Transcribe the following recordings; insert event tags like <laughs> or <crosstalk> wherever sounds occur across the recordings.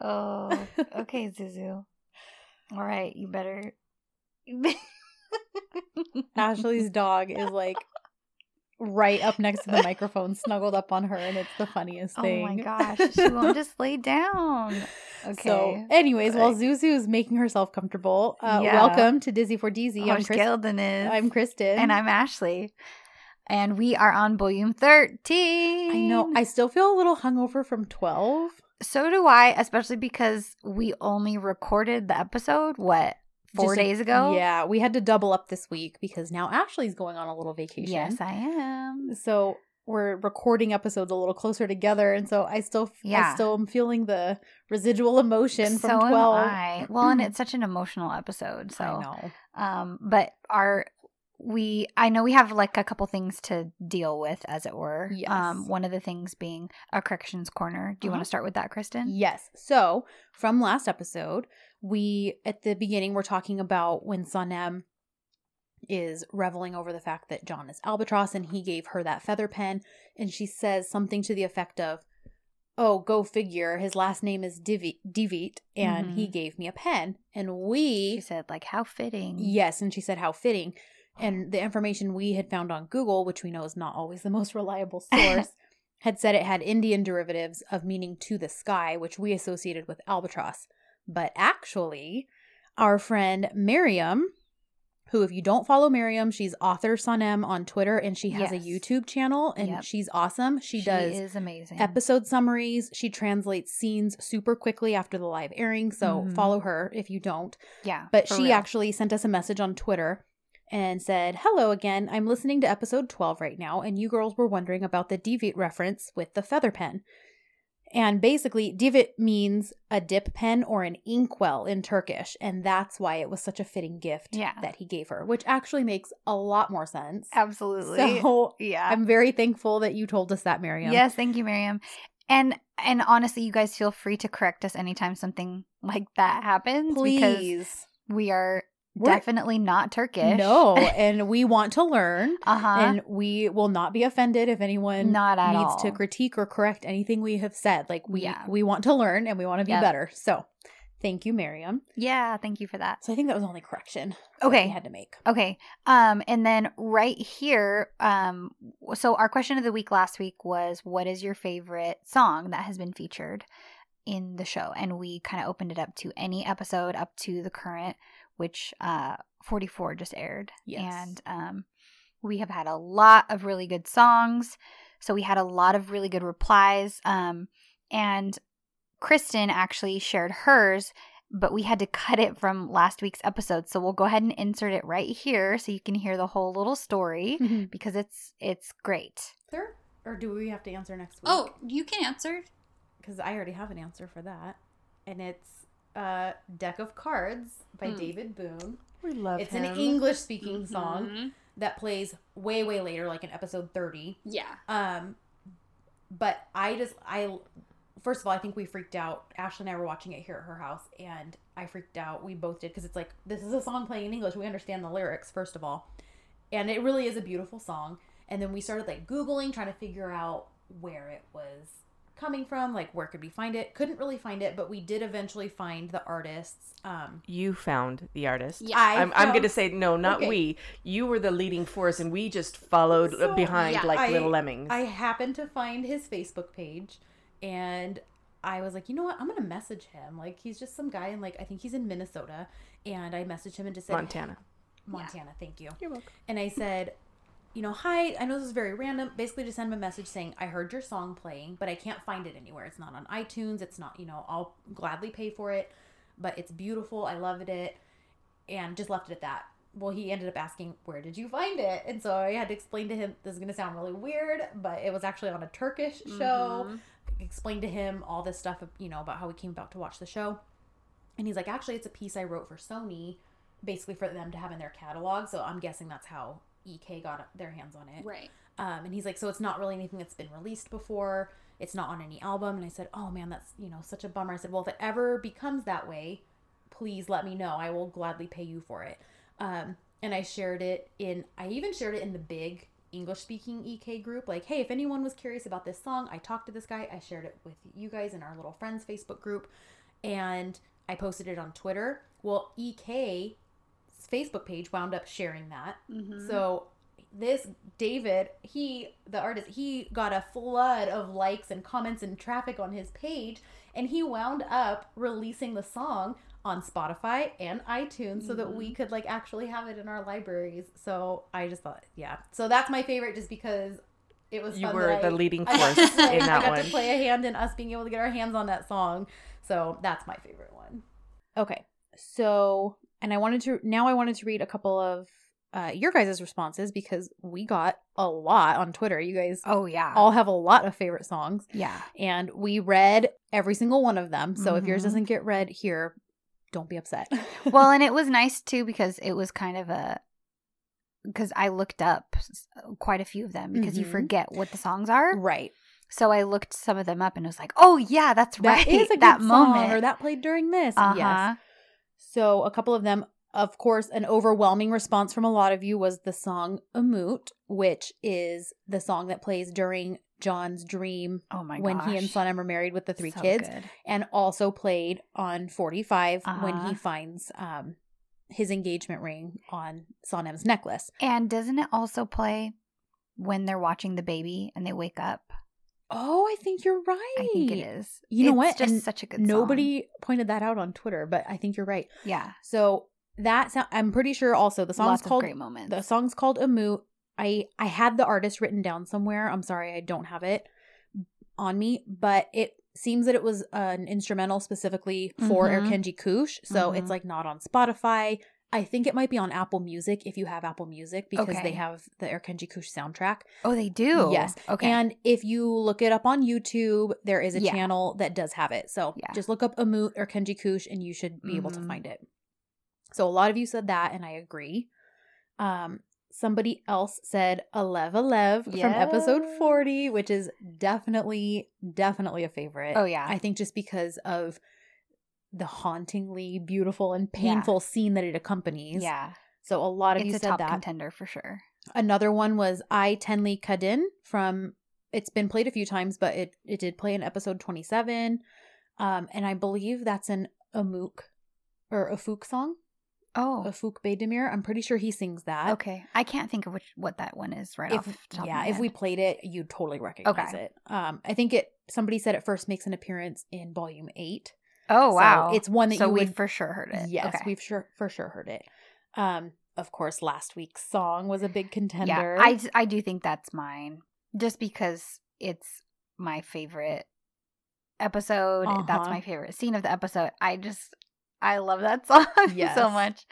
Oh, okay, <laughs> Zuzu. All right, you better. <laughs> Ashley's dog is like right up next to the microphone, snuggled up on her, and it's the funniest thing. Oh my gosh, she won't <laughs> just lay down. Okay. So, anyways, while Zuzu is making herself comfortable, uh, Yeah. welcome to Dizzy for Deezy. I'm, Horse Chris- Gildan is. I'm Kristen. and I'm Ashley. And we are on volume 13. I know. I still feel a little hungover from 12. So do I, especially because we only recorded the episode, what, four Just a- days ago? Yeah, we had to double up this week because now Ashley's going on a little vacation. Yes, I am. So we're recording episodes a little closer together, and so I still, Yeah. I still am feeling the residual emotion so from am 12. I. Well, and <laughs> it's such an emotional episode. So, I know. um, but our we I know we have like a couple things to deal with, as it were. Yes. Um, one of the things being a corrections corner. Do you want Uh-huh. to start with that, Kristen? Yes. So from last episode, we at the beginning we're talking about when Sanem is reveling over the fact that John is albatross and he gave her that feather pen and she says something to the effect of oh go figure his last name is Divi- Divit and he Mhm. gave me a pen and we She said, like, how fitting. yes and she said how fitting and the information we had found on Google which we know is not always the most reliable <laughs> source had said it had Indian derivatives of meaning to the sky, which we associated with albatross. But actually, our friend Miriam, who, if you don't follow Miriam, she's author Sanem on Twitter and she has a YouTube channel and Yep. she's awesome. She, does is amazing. episode summaries. She translates scenes super quickly after the live airing. So Mhm. follow her if you don't. yeah. But she real. actually sent us a message on Twitter and said, Hello again. I'm listening to episode 12 right now, and you girls were wondering about the Divit reference with the feather pen. And basically, Divit means a dip pen or an inkwell in Turkish, and that's why it was such a fitting gift Yeah. that he gave her, which actually makes a lot more sense. Absolutely. So yeah. I'm very thankful that you told us that, Miriam. Yes, thank you, Miriam. And and honestly, you guys feel free to correct us anytime something like that happens. Because Please. we are We're- definitely not Turkish. No, <laughs> and we want to learn. uh huh. and we will not be offended if anyone Not at needs all. to critique or correct anything we have said. Like we Yeah. we want to learn and we want to be Yep. better. So, thank you, Miriam. Yeah, thank you for that. So I think that was the only correction Okay. we had to make. Okay. Um, and then right here, um, so our question of the week last week was, "What is your favorite song that has been featured in the show?" And we kind of opened it up to any episode up to the current, which uh, forty four just aired. Yes. And um, we have had a lot of really good songs. So we had a lot of really good replies. Um, and Kristen actually shared hers but we had to <laughs> cut it from last week's episode so we'll go ahead and insert it right here so you can hear the whole little story <laughs> because it's it's great Sir, or do we have to answer next week? Oh, you can answer. because I already have an answer for that, and it's uh, "Deck of Cards" by Hmm. David Boone. We love It's him. an English-speaking song Mhm. that plays way way later, like in episode thirty. Yeah. Um, but I just I first of all I think we freaked out. Ashley and I were watching it here at her house, and I freaked out. We both did because it's like this is a song playing in English. We understand the lyrics first of all, and it really is a beautiful song. And then we started like googling, trying to figure out where it was coming from, like where could we find it? Couldn't really find it, but we did eventually find the artists. Um, You found the artist. Yeah. I I'm, I'm going to say no, not Okay. we. You were the leading force, and we just followed So, behind yeah, like I- little lemmings. I happened to find his Facebook page and I was like, you know what? I'm gonna message him. Like he's just some guy and like I think he's in Minnesota. And I messaged him and just said Montana. Montana, thank you. You're welcome. And I said, you know, hi, I know this is very random. Basically just send him a message saying, I heard your song playing, but I can't find it anywhere. It's not on iTunes, it's not, you know, I'll gladly pay for it. But it's beautiful. I loved it. And just left it at that. Well, he ended up asking, Where did you find it? And so I had to explain to him, this is going to sound really weird, but it was actually on a Turkish show. Mhm. Explained to him all this stuff, you know, about how we came about to watch the show. And he's like, Actually, it's a piece I wrote for Sony, basically for them to have in their catalog. So I'm guessing that's how EK got their hands on it. Right. Um, and he's like, so it's not really anything that's been released before. It's not on any album. And I said, oh man, that's you know such a bummer. I said, well, if it ever becomes that way, please let me know. I will gladly pay you for it. Um, and I shared it in. I even shared it in the big English speaking EK group. Like, hey, if anyone was curious about this song, I talked to this guy. I shared it with you guys in our little friends Facebook group, and I posted it on Twitter. Well, EK's Facebook page wound up sharing that. Mm-hmm. So this David, he the artist, he got a flood of likes and comments and traffic on his page, and he wound up releasing the song on Spotify and iTunes so that we could like actually have it in our libraries. So I just thought, yeah. So that's my favorite, just because it was You fun were that the I- leading <laughs> force to play- in that I got one. to play a hand in us being able to get our hands on that song. So that's my favorite one. Okay. So, and I wanted to, now I wanted to read a couple of uh, your guys' responses because we got a lot on Twitter. You guys Oh yeah. all have a lot of favorite songs, yeah. and we read every single one of them. So if yours Mhm. doesn't get read here, don't be upset. <laughs> well, and <laughs> it was nice too because it was kind of a because I looked up quite a few of them because you Mhm. forget what the songs are. right. So I looked some of them up and it was like, oh yeah, that's right. That is a <laughs> good that moment. or that played during this. uh-huh. Yes. So a couple of them, of course, an overwhelming response from a lot of you was the song "Amut," which is the song that plays during John's dream Oh my when he and Sanem are married with the three So kids, good. and also played on 45 when Uh-huh. he finds um, his engagement ring on Sanem's necklace. And doesn't it also play when they're watching the baby and they wake up? Oh, I think you're right. I think it is. You know what? Just And such a good song. Nobody pointed that out on Twitter, but I think you're right. Yeah. So that sound, I'm pretty sure also the song's Lots called great moments. The song's called Amut. I I had the artist written down somewhere. I'm sorry I don't have it on me, but it seems that it was an instrumental specifically for Mhm. Erkenci Kush. So Mhm. it's like not on Spotify. I think it might be on Apple Music if you have Apple Music because Okay. they have the Erkenci Kush soundtrack. oh, they do. Yes. Okay. And if you look it up on YouTube, there is a Yeah. channel that does have it. So Yeah. just look up Amut Erkenci Kush and you should be able to Mhm. find it. So a lot of you said that, and I agree. Um, somebody else said Alev Alev from episode 40, which is definitely, definitely a favorite. Oh, yeah. I think just because of the hauntingly beautiful and Yeah. painful scene that it accompanies. yeah. So a lot of It's you a said top that. contender for sure. Another one was Ay Tenli Kadın from it's been played a few times, but it it did play in episode 27. Um and I believe that's an Amuk or a Fook song. Oh. Ufuk Beydemir. I'm pretty sure he sings that. Okay. I can't think of which what that one is right If off the top of yeah, my if we played it, you'd totally recognize Okay. it. Um I think it somebody said it first makes an appearance in volume 8. Oh So wow. it's one that so you we would for sure heard it. Yes, Okay. we've sure for sure heard it. Um of course last week's song was a big contender. Yeah, I, I do think that's mine. Just because it's my favorite episode. That's Uh-huh. my favorite scene of the episode. I just I love that <laughs> song Yes. so much.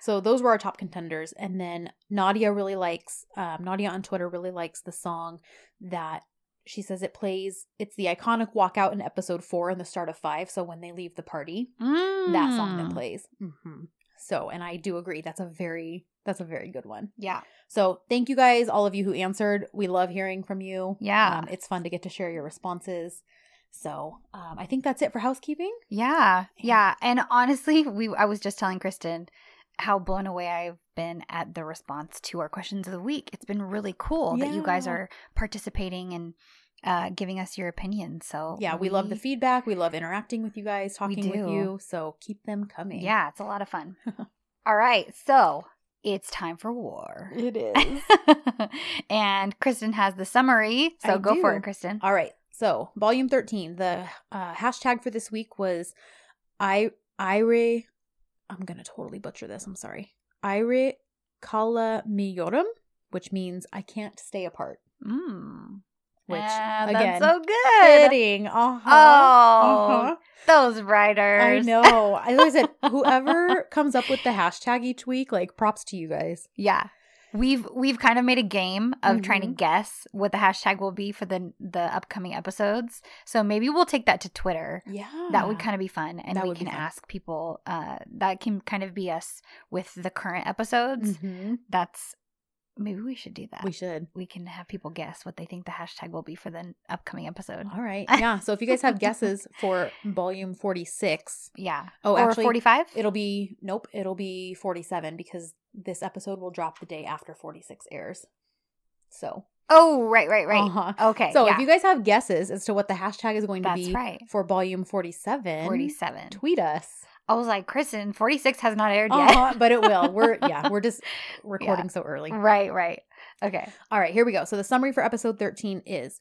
So those were our top contenders. And then Nadia really likes, um, Nadia on Twitter really likes the song that she says it plays. It's the iconic walkout in episode four and the start of five. So when they leave the party, that song that Mm. plays. hmm So, and I do agree. That's a very, that's a very good one. Yeah. So thank you guys, all of you who answered. We love hearing from you. Yeah. Um, it's fun to get to share your responses. So um, I think that's it for housekeeping. Yeah. Yeah. Yeah. And honestly, we I was just telling Kristen how blown away I've been at the response to our questions of the week. It's been really cool that you guys are participating and uh, giving us your opinions. So Yeah, we, love the feedback. We love interacting with you guys, talking with you. So keep them coming. Yeah, it's a lot of fun. <laughs> All right, so it's time for war. It <laughs> is. and Kristen has the summary, so I go for it, Kristen. All right. So, volume 13, the uh, hashtag for this week was I Ire I'm going to totally butcher this. I'm sorry. Ire Kala Miyorum, which means I can't stay apart. Mm. Which Ah, again, that's so good. fitting. Uh-huh. Oh, Uh-huh. those writers. I know. As I said, whoever <laughs> comes up with the hashtag each week, like props to you guys. Yeah. We've we've kind of made a game of trying to Mhm. guess what the hashtag will be for the the upcoming episodes. So maybe we'll take that to Twitter. Yeah. That would kind of be fun, and That we can ask people. Uh, that can kind of be us with the current episodes. Mhm. That's maybe we should do that. We should. we can have people guess what they think the hashtag will be for the upcoming episode. All right. <laughs> Yeah. So if you guys have guesses for volume 46, Yeah. Oh, or actually, 45? it'll be, nope, it'll be 47 because this episode will drop the day after 46 airs. So, Oh, right, right, right. Uh-huh. Okay. so yeah. if you guys have guesses as to what the hashtag is going to That's be right. for volume 47, 47. tweet us. I was like, Kristen, 46 has not aired yet. Uh-huh, but it will. We're <laughs> yeah, we're just recording so early. right, right. Okay. All right, here we go. So the summary for episode 13 is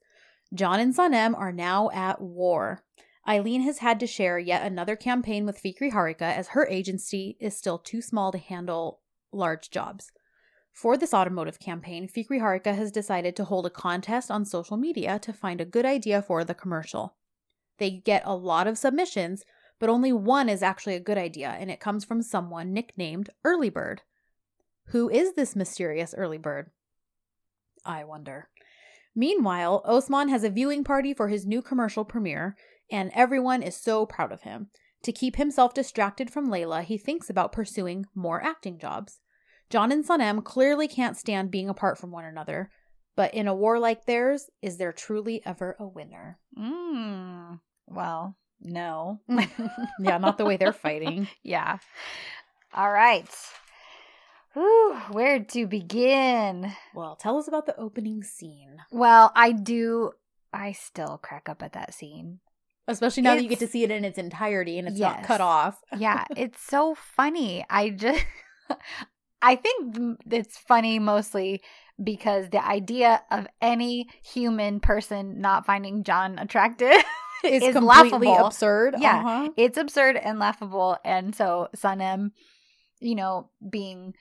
John and Sanem are now at war. Aylin has had to share yet another campaign with Fikri Harika as her agency is still too small to handle large jobs. For this automotive campaign, Fikri Harika has decided to hold a contest on social media to find a good idea for the commercial. They get a lot of submissions, but only one is actually a good idea, and it comes from someone nicknamed Early Bird. Who is this mysterious early bird? I wonder. Meanwhile, Osman has a viewing party for his new commercial premiere, and everyone is so proud of him. To keep himself distracted from Leyla, he thinks about pursuing more acting jobs. John and Sanem clearly can't stand being apart from one another, but in a war like theirs, is there truly ever a winner? Mm. Well, no. <laughs> yeah, not the way they're fighting. <laughs> Yeah. All right. Whew, where to begin? Well, tell us about the opening scene, Well, I do. I still crack up at that scene. Especially now that you get to see it in its entirety and it's not cut off. <laughs> Yeah, it's so funny. I just. <laughs> I think it's funny mostly because the idea of any human person not finding John attractive <laughs> It's is completely laughable. absurd. Yeah. Uh-huh. it's absurd and laughable and so Sanem you know being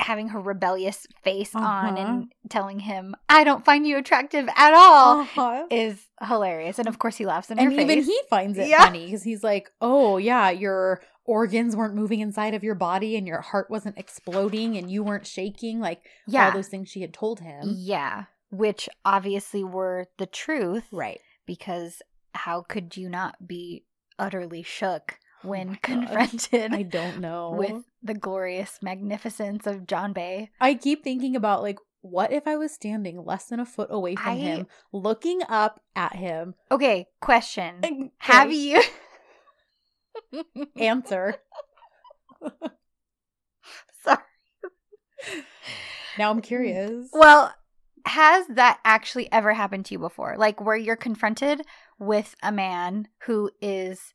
having her rebellious face on Uh-huh. and telling him I don't find you attractive at all Uh-huh. is hilarious and of course he laughs in and her even he finds it Yeah. funny because he's like, "Oh yeah, your organs weren't moving inside of your body, and your heart wasn't exploding, and you weren't shaking." Like yeah all those things she had told him. yeah which obviously were the truth Right. because how could you not be utterly shook Oh when <laughs> Oh confronted I don't know. with the glorious magnificence of John Bay I keep thinking about like, what if I was standing less than a foot away from I- him, looking up at him? okay question have you <laughs> <laughs> answer? Sorry. Now I'm mm, curious. Well, has that actually ever happened to you before? Like where you're confronted with a man who is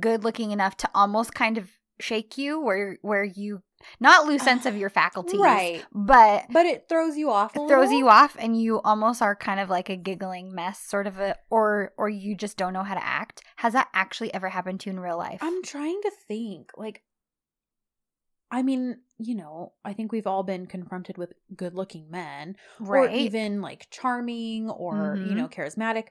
good looking enough to almost kind of shake you where where you not lose sense of your <sighs> faculties. right. But But it throws you off. a it throws you off and you almost are kind of like a giggling mess sort of a or or you just don't know how to act. Has that actually ever happened to you in real life? I'm trying to think. Like, I mean, you know, I think we've all been confronted with good looking men right. or even like charming or, you Mhm. know, charismatic.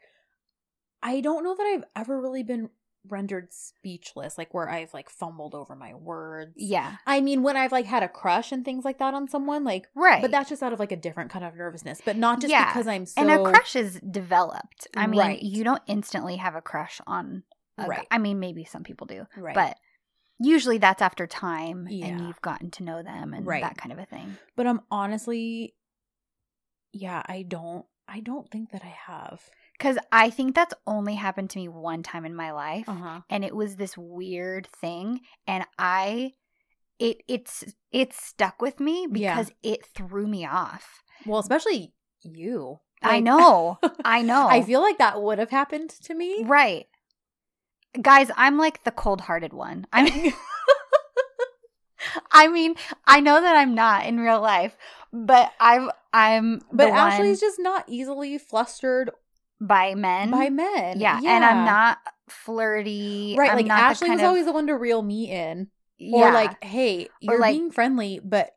I don't know that I've ever really been rendered speechless, like where I've like fumbled over my words. yeah. I mean, when I've like had a crush and things like that on someone, like, Right. but that's just out of like a different kind of nervousness, but not just Yeah. because I'm so. and a crush is developed. I mean, Right. you don't instantly have a crush on a guy. Right. I mean, maybe some people do, Right. but usually that's after time Yeah. and you've gotten to know them and Right. that kind of a thing. but I'm honestly, yeah, I don't, I don't think that I have. Because I think that's only happened to me one time in my life, Uh huh. and it was this weird thing, and I, it it's it stuck with me Yeah. because it threw me off. Well, especially you. I know, I <laughs> know. I feel like that would have happened to me. right, guys. I'm like the cold-hearted one. I mean. <laughs> <laughs> I mean, I know that I'm not in real life, but I'm I'm But Ashley's one just not easily flustered by men. by men. yeah, and I'm not flirty. right. I'm like not Ashley was of- always the one to reel me in, yeah, or like, hey, you're like- being friendly, but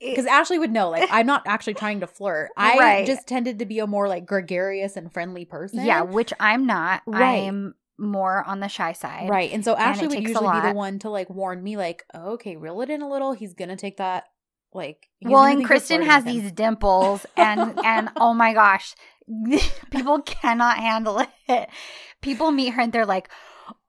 eh. because Ashley would know, like, <laughs> I'm not actually trying to flirt. I Right. just tended to be a more like gregarious and friendly person. yeah, which I'm not. Right. I'm more on the shy side. Right. And so Ashley would usually be the one to like warn me, like, oh, okay, reel it in a little. He's gonna take that like Well, and Kristen has these dimples, <laughs> and and oh my gosh, <laughs> people cannot handle it. People meet her and they're like,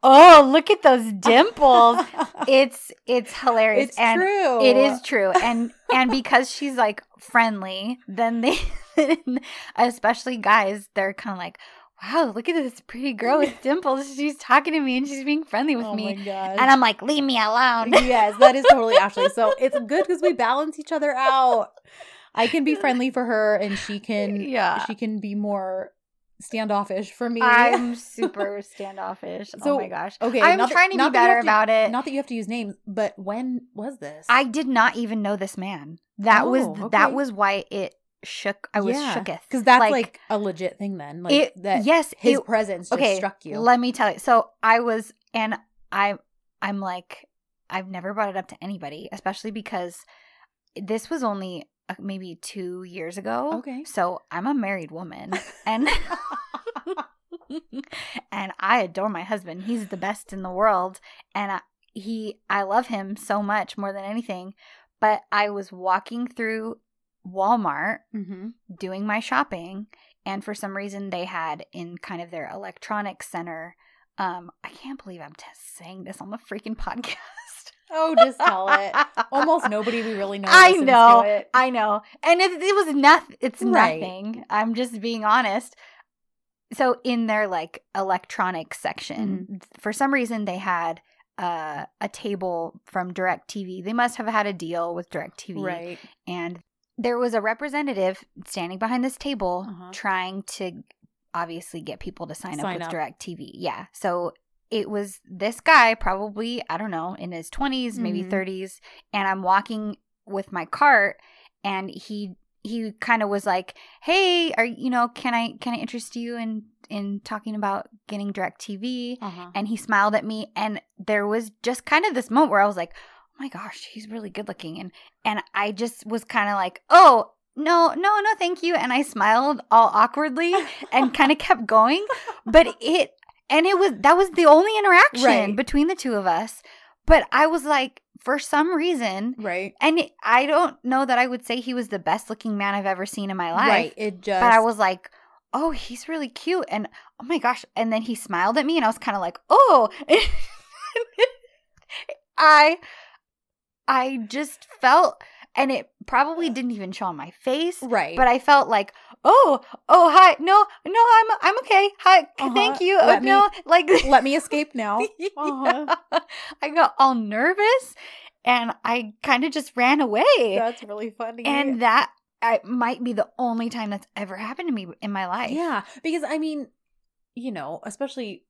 "Oh, look at those dimples." <laughs> it's it's hilarious, it's and true. it is true, and and because she's like friendly, then they, <laughs> especially guys, they're kind of like, "Wow, look at this pretty girl with dimples. She's talking to me and she's being friendly with oh me." my gosh. And I'm like, leave me alone. yes, that is totally Ashley. So it's good because we balance each other out. I can be <laughs> friendly for her, and she can. Yeah. she can be more standoffish for me. I'm <laughs> super standoffish. Oh so, oh my gosh. okay. I'm not that- trying to not be better to- about it. Not that you have to use names, but when was this? I did not even know this man. That was Oh, that was why it shook. I was shooketh because that's like, a legit thing. Then, like it. that. yes, his it, presence just okay. struck you. Let me tell you. So I was, and I, I'm like, I've never brought it up to anybody, especially because this was only maybe two years ago. Okay. So I'm a married woman, <laughs> and <laughs> and I adore my husband. He's the best in the world, and I, he, I love him so much more than anything. But I was walking through Walmart mm-hmm. doing my shopping and for some reason they had in kind of their electronics center um i can't believe i'm t- saying this on the freaking <laughs> podcast Oh, just tell it. Almost <laughs> nobody we really know. I know. I know and it, it was nothing it's Right. nothing i'm just being honest so in their like electronics section Mm-hmm. for some reason they had uh, a table from direct tv they must have had a deal with direct tv Right. and there was a representative standing behind this table Uh-huh. trying to obviously get people to sign, Sign up with up. direct tv yeah so it was this guy probably i don't know in his 20s maybe Mhm. 30s and i'm walking with my cart and he he kind of was like hey are you know can i can i interest you in in talking about getting direct tv Uh-huh. and he smiled at me and there was just kind of this moment where i was like oh my gosh he's really good looking and and i just was kind of like oh no no no thank you and i smiled all awkwardly <laughs> and kind of kept going but it and it was that was the only interaction Right. between the two of us but i was like for some reason Right. and it, i don't know that i would say he was the best looking man i've ever seen in my life Right. It just. but I was like, oh, he's really cute. And oh my gosh. And then he smiled at me and I was kind of like, oh. <laughs> I I just felt and it probably didn't even show on my face. Right. But I felt like, oh, oh, hi, no, no, I'm, I'm okay. Hi, Uh-huh. thank you. Let oh, no, like, <laughs> let me escape <laughs> now. Uh-huh. Yeah. I got all nervous, and I kind of just ran away. That's really funny. And that I, might be the only time that's ever happened to me in my life. yeah, because I mean, you know, especially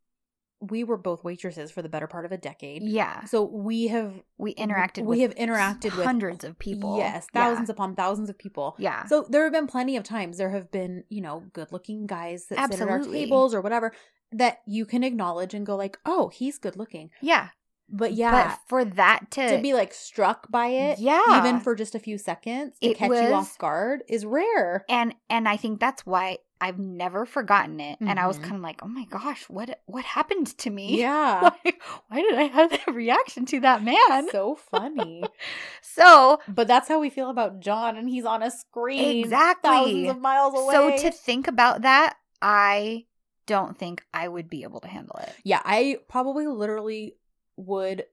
we were both waitresses for the better part of a decade. Yeah. So we have We interacted we with have interacted with hundreds of people. Yes, Yeah. thousands upon thousands of people. Yeah. So there have been plenty of times there have been, you know, good-looking guys that sit at our tables or whatever that you can acknowledge and go like, "Oh, he's good-looking." yeah. But yeah, But for that to, to be like struck by it, Yeah. even for just a few seconds, to catch you off guard is rare. and and I think that's why I've never forgotten it. And I was Mhm. kind of like, oh my gosh, what what happened to me? <laughs> Yeah, Like, why did I have that <laughs> reaction to that man? so funny. <laughs> So But that's how we feel about John, and he's on a screen Exactly. thousands of miles away. so to think about that, I don't think I would be able to handle it. yeah, I probably literally would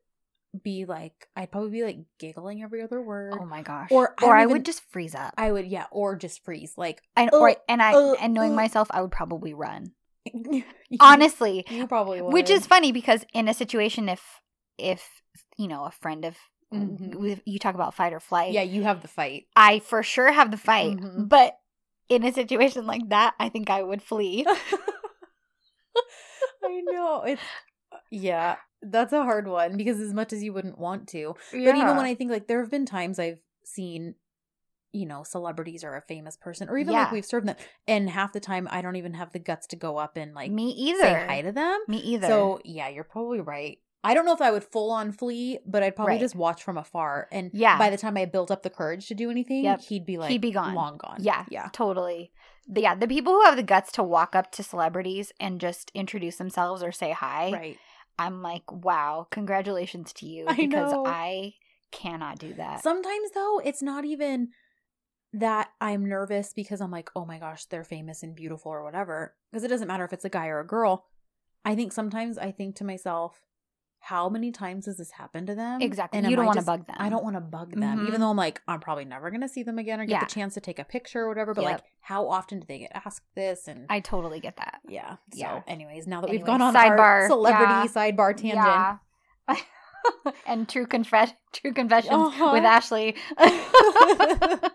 be like, I'd probably be like giggling every other word. Oh my gosh. Or I or I even- would just freeze up. I would, yeah, or just freeze. Like, and uh, or and I uh, and knowing uh. myself, I would probably run. <laughs> you- Honestly, you probably would. which is funny because in a situation if if you know a friend of Mhm. you talk about fight or flight yeah, you have the fight. i for sure have the fight Mhm. but in a situation like that i think i would flee <laughs> I know it's yeah, that's a hard one because as much as you wouldn't want to, yeah. But even when I think like there have been times I've seen, you know, celebrities or a famous person, or even like we've served them, and half the time I don't even have the guts to go up and like me either say hi to them. me either So yeah, you're probably right. I don't know if I would full on flee, but I'd probably Right. just watch from afar. And Yeah. by the time I built up the courage to do anything, Yep. he'd be like He'd be gone. long gone. yeah yeah, totally yeah the people who have the guts to walk up to celebrities and just introduce themselves or say hi right. I'm like wow congratulations to you I because know. i cannot do that Sometimes though, it's not even that I'm nervous because I'm like, oh my gosh, they're famous and beautiful or whatever. Because it doesn't matter if it's a guy or a girl. I think sometimes I think to myself, how many times has this happened to them? exactly And you don't want to bug them I don't want to bug them, Mhm. even though I'm like, I'm probably never going to see them again or get Yeah. the chance to take a picture or whatever. But Yep. like, how often do they get asked this? And i totally get that yeah. So, Yeah. anyways, now that we've gone on sidebar, our celebrity yeah. sidebar tangent, Yeah. <laughs> and true confess true confessions Uh-huh. with Ashley. <laughs> <laughs>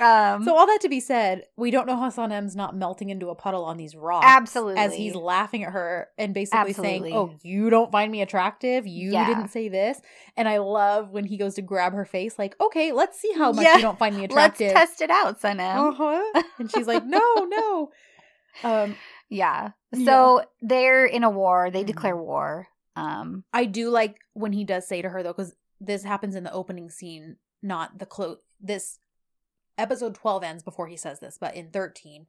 Um, So all that to be said, we don't know how Sanem's not melting into a puddle on these rocks. Absolutely. As he's laughing at her and basically Absolutely. saying, Oh, you don't find me attractive? You Yeah. didn't say this. And I love when he goes to grab her face, like, okay, let's see how much Yeah. you don't find me attractive. let's test it out, Sanem. uh-huh. And she's like, No, <laughs> no. Um, Yeah. Yeah. So they're in a war. They Mhm. declare war. Um, I do like when he does say to her though, because this happens in the opening scene, not the close. This episode twelve ends before he says this, but in thirteen,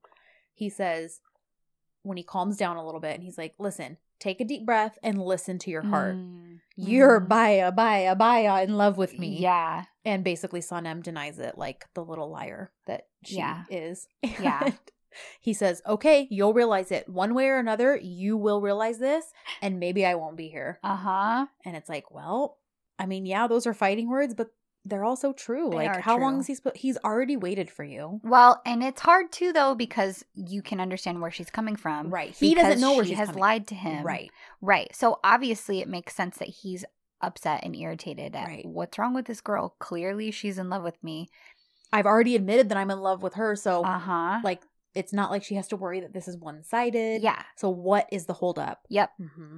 he says when he calms down a little bit, and he's like, "Listen, take a deep breath and listen to your heart. mm, You're mhm. baya baya baya in love with me." Yeah. and basically Sanem denies it, like the little liar that she Yeah. is. Yeah. <laughs> He says, "Okay, you'll realize it one way or another. You will realize this, and maybe I won't be here." Uh huh. And it's like, well, I mean, yeah, those are fighting words, but they're also true. They like, how long true. is he supposed? He's already waited for you, Well, and it's hard too, though, because you can understand where she's coming from. right? He doesn't know where she has coming. lied to him. right? Right. So obviously, it makes sense that he's upset and irritated at Right. what's wrong with this girl. Clearly, she's in love with me. I've already admitted that I'm in love with her, so Uh huh. like, it's not like she has to worry that this is one sided. Yeah. So what is the holdup? Yep. Mm-hmm.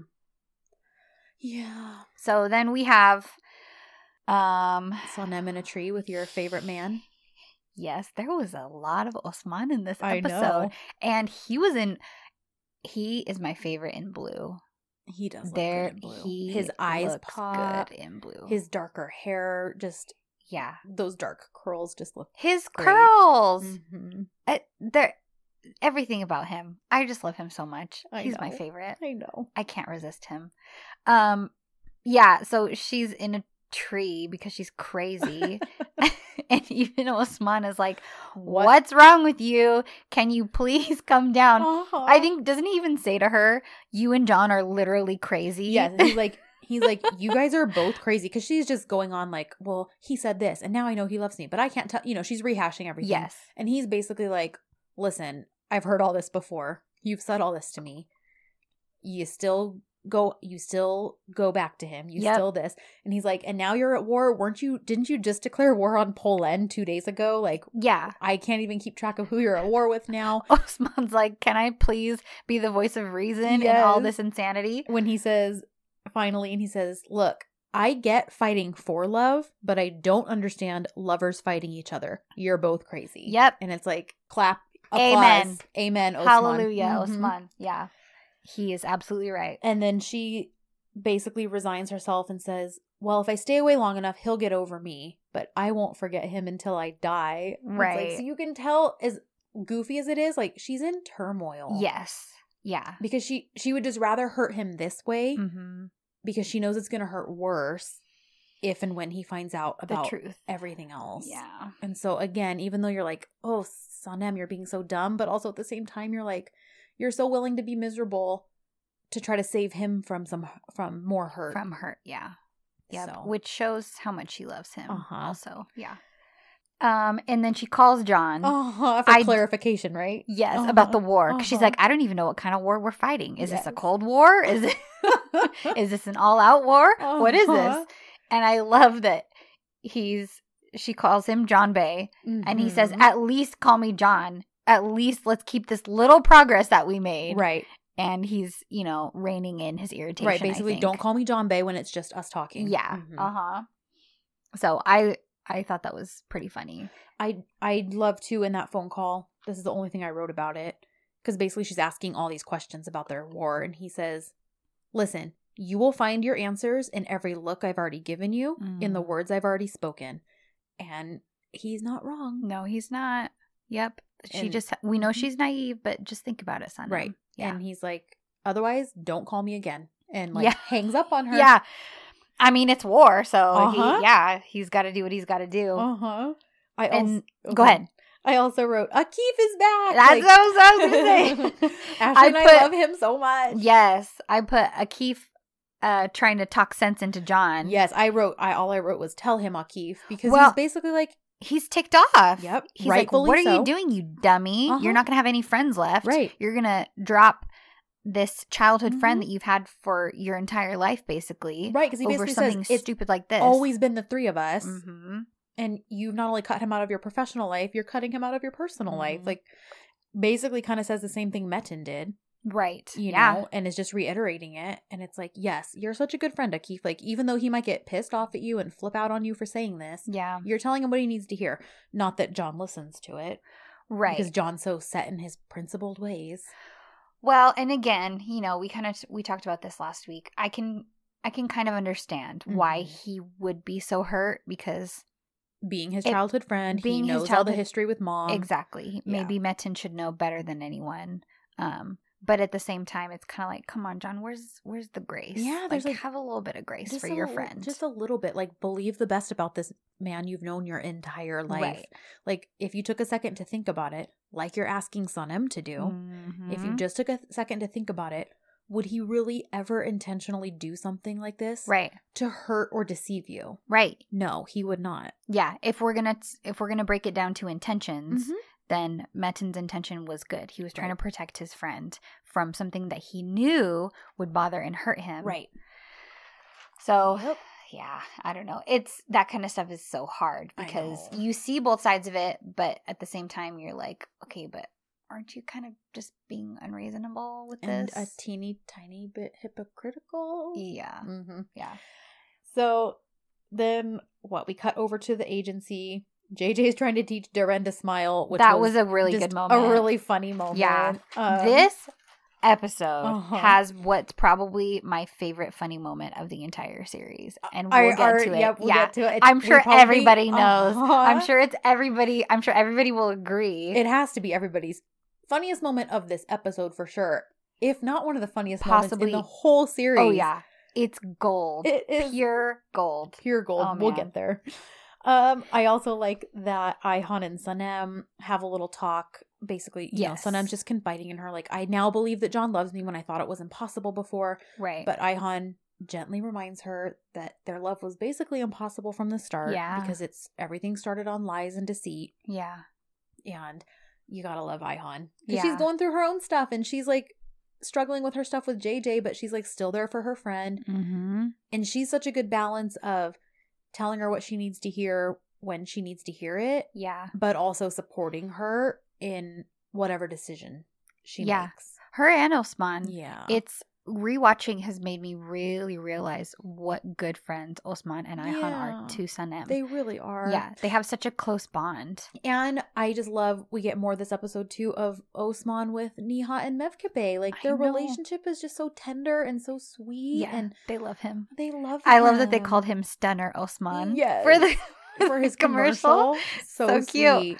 Yeah. So then we have, um, Sanem in a tree with your favorite man. yes, there was a lot of Osman in this episode, know and he was in. He is my favorite in blue. he does. Look there, good in blue. he his eyes pop. good in blue. His darker hair, just yeah, those dark curls, just look. his Great. curls. Mhm. Uh, there, everything about him. I just love him so much. I He's my favorite. I know. I can't resist him. Um, yeah. So she's in a tree because she's crazy, <laughs> <laughs> and even Osman is like, What? "What's wrong with you? Can you please <laughs> come down?" Uh-huh. I think doesn't he even say to her, "You and John are literally crazy." Yes, he's like, he's like, you guys are both crazy because she's just going on like, well, he said this, and now I know he loves me, but I can't tell. You know, she's rehashing everything. yes. and he's basically like, listen, I've heard all this before. You've said all this to me. You still go. You still go back to him. You Yep. still this, and he's like, and now you're at war. weren't you? Didn't you just declare war on Poland two days ago? Like, Yeah. I can't even keep track of who you're at war with now. <laughs> Osman's like, "Can I please be the voice of reason in all this insanity?" when he says finally and he says look i get fighting for love but i don't understand lovers fighting each other you're both crazy Yep. and it's like clap applause. Amen. amen Osman. Hallelujah, Mhm. Osman. Yeah. He is absolutely right. and then she basically resigns herself and says well if i stay away long enough he'll get over me but i won't forget him until i die it's like, Right. so you can tell as goofy as it is like she's in turmoil Yes. Yeah. because she she would just rather hurt him this way Mm-hmm. because she knows it's going to hurt worse if and when he finds out about The truth. everything else. Yeah. And so again, even though you're like, "Oh, Sanem, you're being so dumb," but also at the same time you're like you're so willing to be miserable to try to save him from some from more hurt. From hurt, Yeah. Yeah. So- Which shows how much she loves him. Uh-huh. Also. Yeah. Um, and then she calls John. Oh, for I- clarification, right? Yes, Uh-huh. about the war. 'Cause She's Uh-huh. like, I don't even know what kind of war we're fighting. Is this a cold war? Is it <laughs> <laughs> is this an all out war? What is Uh-huh. this? And I love that he's she calls him John Bay and he says, Mhm. At least call me John. At least let's keep this little progress that we made. right, And he's, you know, reining in his irritation. right. I Basically, think. don't call me John Bay when it's just us talking. Yeah. Mhm. Uh-huh. So I I thought that was pretty funny. I I'd love to in that phone call. This is the only thing I wrote about it because basically she's asking all these questions about their war, and he says, "Listen, you will find your answers in every look I've already given you, in the Mm. words I've already spoken," and he's not wrong, No, he's not. Yep. She And- just we know Mhm. she's naive, but just think about it, son. right? Yeah. And he's like, "Otherwise, don't call me again," and like Yeah. hangs up on <laughs> her. Yeah. I mean, it's war, so Uh-huh. he, yeah, he's got to do what he's got to do. Uh huh. I And- also go ahead. I also wrote Akif is back. That's Like- what I was, gonna say. <laughs> Ashley I put- love him so much. yes, I put Akif uh, trying to talk sense into John. Yes, I wrote. I all I wrote was tell him Akif because Well- he's basically like he's ticked off. Yep, He's like, "What are so." you doing, you dummy? Uh-huh. You're not gonna have any friends left. right, You're gonna drop this childhood friend Mhm. that you've had for your entire life, basically, right, because he over basically something says it's stupid like this. always been the three of us, hmm and you've not only cut him out of your professional life, you're cutting him out of your personal life. Mhm. Like, basically, kind of says the same thing Metin did, Right. you yeah. know, and is just reiterating it. And it's like, yes, you're such a good friend, Keith. Like, even though he might get pissed off at you and flip out on you for saying this, Yeah. you're telling him what he needs to hear. Not that John listens to it, Right. Because John's so set in his principled ways. Well, and again, you know, we kind of we talked about this last week. I can I can kind of understand why Mhm. he would be so hurt because Being his It- childhood friend, being he knows all the history with mom. exactly. yeah. Maybe Metin should know better than anyone. Um but at the same time it's kind of like, come on, John, where's where's the grace? Yeah, there's, like, like, have a little bit of grace for your li- friend. Just a little bit. Like, believe the best about this man you've known your entire life. Right. Like, if you took a second to think about it, like you're asking Sanem to do, if you Mhm. just took a second to think about it, would he really ever intentionally do something like this? Right. To hurt or deceive you? Right. No, he would not. Yeah, if we're going to if we're to break it down to intentions, Mhm. Then Metin's intention was good. He was trying Right. to protect his friend from something that he knew would bother and hurt him. Right. So, Yep. yeah, I don't know. It's that kind of stuff is so hard because you see both sides of it, but at the same time you're like, okay, but aren't you kind of just being unreasonable with And this? a teeny tiny bit hypocritical. yeah. Mm-hmm. Yeah. So then what? We cut over to the agency. JJ's trying to teach Deren to smile, which that was, a really good moment. A really funny moment. Yeah. Um, this episode Uh-huh. has what's probably my favorite funny moment of the entire series, and we'll get our- to it. Yep, we'll yeah, get to it. It's- I'm sure probably- everybody knows. I'm Uh-huh. sure it's everybody. I'm sure everybody will agree. it has to be everybody's funniest moment of this episode for sure. If not one of the funniest moments Possibly- in the whole series. oh yeah, it's gold, It is pure gold. pure gold. Oh, we'll get there. Um, I also like that Ayhan and Sanem have a little talk. Basically, you Yes. know, Sanem's just confiding in her, like, I now believe that John loves me when I thought it was impossible before. Right. But Ayhan gently reminds her that their love was basically impossible from the start. Yeah. Because it's everything started on lies and deceit. yeah. And you gotta love Ayhan. Because Yeah. she's going through her own stuff and she's like struggling with her stuff with JJ, but she's like still there for her friend. Mm-hmm. And she's such a good balance of telling her what she needs to hear when she needs to hear it, Yeah. but also supporting her in whatever decision she Yeah. makes. Her and Osman. Yeah. It's rewatching has made me really realize what good friends Osman and Ayhan Yeah. are to Sanem. they really are. yeah, they have such a close bond. And I just love we get more this episode too of Osman with Niha and Mevkibe. Like their relationship is just so tender and so sweet Yeah, and they love him. they love him. I love that they called him Stunner Osman. Yes. for the for <laughs> his commercial. So, So cute. sweet.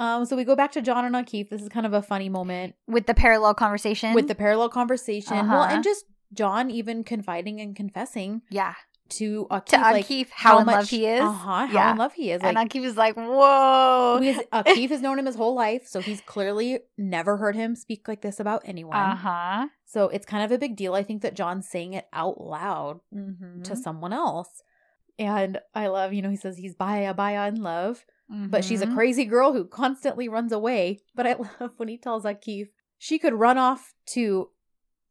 Um, so we go back to John and Akif. This is kind of a funny moment with the parallel conversation with the parallel conversation. Well, Uh-huh. and just John even confiding and confessing yeah to Akif, to like Akif how, in love he is. Uh huh. How Yeah. in love he is. and Like Akif is like, whoa. Akif <laughs> has known him his whole life, so he's clearly never heard him speak like this about anyone. Uh huh. So it's kind of a big deal. I think that John's saying it out loud Mm-hmm. to someone else. And I love, you know, he says he's baya baya in love, but she's a Mm-hmm. crazy girl who constantly runs away. But I <laughs> love when he tells Akif she could run off to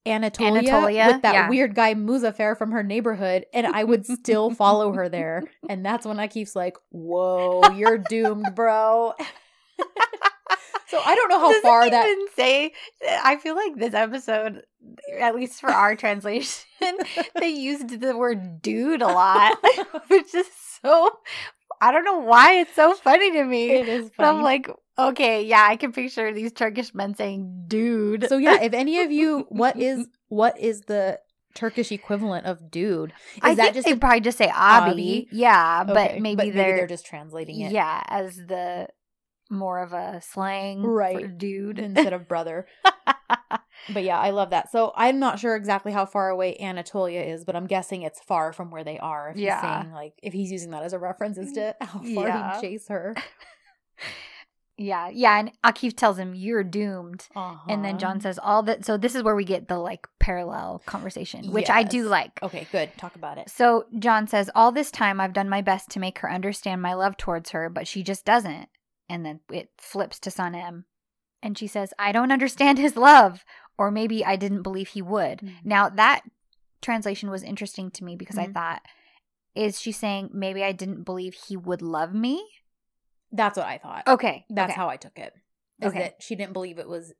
Anatolia, Anatolia, with that yeah. weird guy Muzaffer from her neighborhood, and I would still <laughs> follow her there. And that's when Akif's like, "Whoa, you're doomed, <laughs> bro." so I don't know how Does it far that even say. I feel like this episode, at least for our translation, they used the word "dude" a lot, which is so. I don't know why it's so funny to me. it is But I'm like, okay, yeah, I can picture these Turkish men saying "dude." So yeah, if any of you, <laughs> what is what is the Turkish equivalent of dude? Is I that think just they probably just say abi. Abi? Yeah, but Okay, maybe they're, they're just translating it yeah as the more of a slang for Right. dude. instead of brother. <laughs> But yeah, I love that. So I'm not sure exactly how far away Anatolia is, but I'm guessing it's far from where they are. If Yeah. he's saying like if he's using that as a reference as to how far Yeah. he'd chase her. <laughs> yeah, yeah, and Akif tells him you're doomed. Uh-huh. And then John says all that. So this is where we get the like parallel conversation, which I do like. Okay, good. Talk about it. So John says, All this time I've done my best to make her understand my love towards her, but she just doesn't. And then it flips to Sanem. And she says, I don't understand his love. Or maybe I didn't believe he would. Mhm. Now that translation was interesting to me because Mhm. I thought is she saying maybe I didn't believe he would love me? That's what I thought. Okay. That's okay. how I took it. Is Okay. that she didn't believe it was.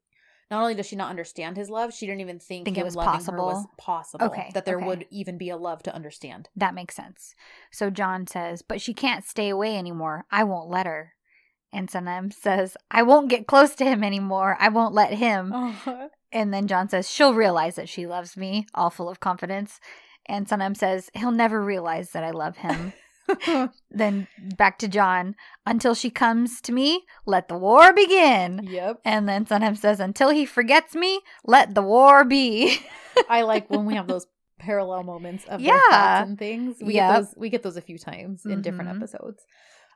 Not only does she not understand his love, she didn't even think, Think it was her was possible? possible. Okay, That there okay. would even be a love to understand. That makes sense. So John says, but she can't stay away anymore. I won't let her. And Sanem says, I won't get close to him anymore. I won't let him. <laughs> And then John says, she'll realize that she loves me, all full of confidence. And Sanem says, he'll never realize that I love him. <laughs> then back to John, until she comes to me, let the war begin. yep. And then Sanem says, until he forgets me, let the war be. <laughs> I like when we have those parallel moments of Yeah. thoughts and things. We Yep. get those we get those a few times in different Mhm. episodes.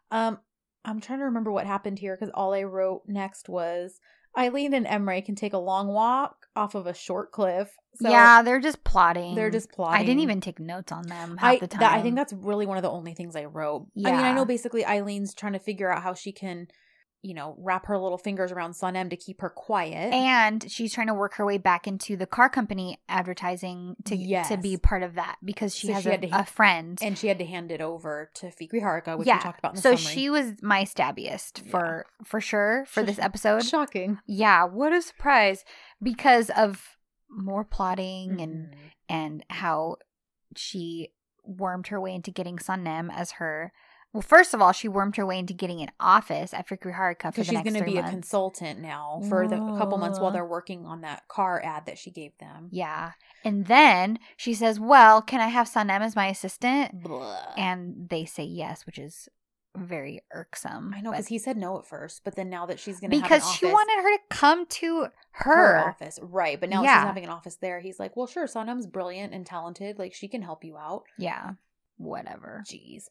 Um I'm trying to remember what happened here because all I wrote next was Aylin and Emre can take a long walk off of a short cliff. So yeah, they're just plotting. they're just plotting. I didn't even take notes on them half I, the time. that, I think that's really one of the only things I wrote. I mean, I know basically Aylin's trying to figure out how she can, you know, wrap her little fingers around Sanem to keep her quiet. and she's trying to work her way back into the car company advertising to to be part of that because she So has she a, had ha- a friend. and she had to hand it over to Fikri Harika, which yeah, we talked about in the so summary. she was my stabbiest for for sure for this <laughs> episode. Shocking. Yeah, what a surprise because of more plotting and Mhm. and how she wormed her way into getting Sanem as her. Well, first of all, she wormed her way into getting an office at Harika for because she's going to be a consultant now for the a couple months while they're working on that car ad that she gave them. Yeah. And then she says, Well, can I have Sanem as my assistant? Blah. And they say yes, which is very irksome. I know because he said no at first, but then now that she's going to because she wanted her to come to her. her office, right? But now Yeah. she's having an office there. He's like, well, sure, Sanem's brilliant and talented. Like she can help you out. Yeah. Whatever. Jeez.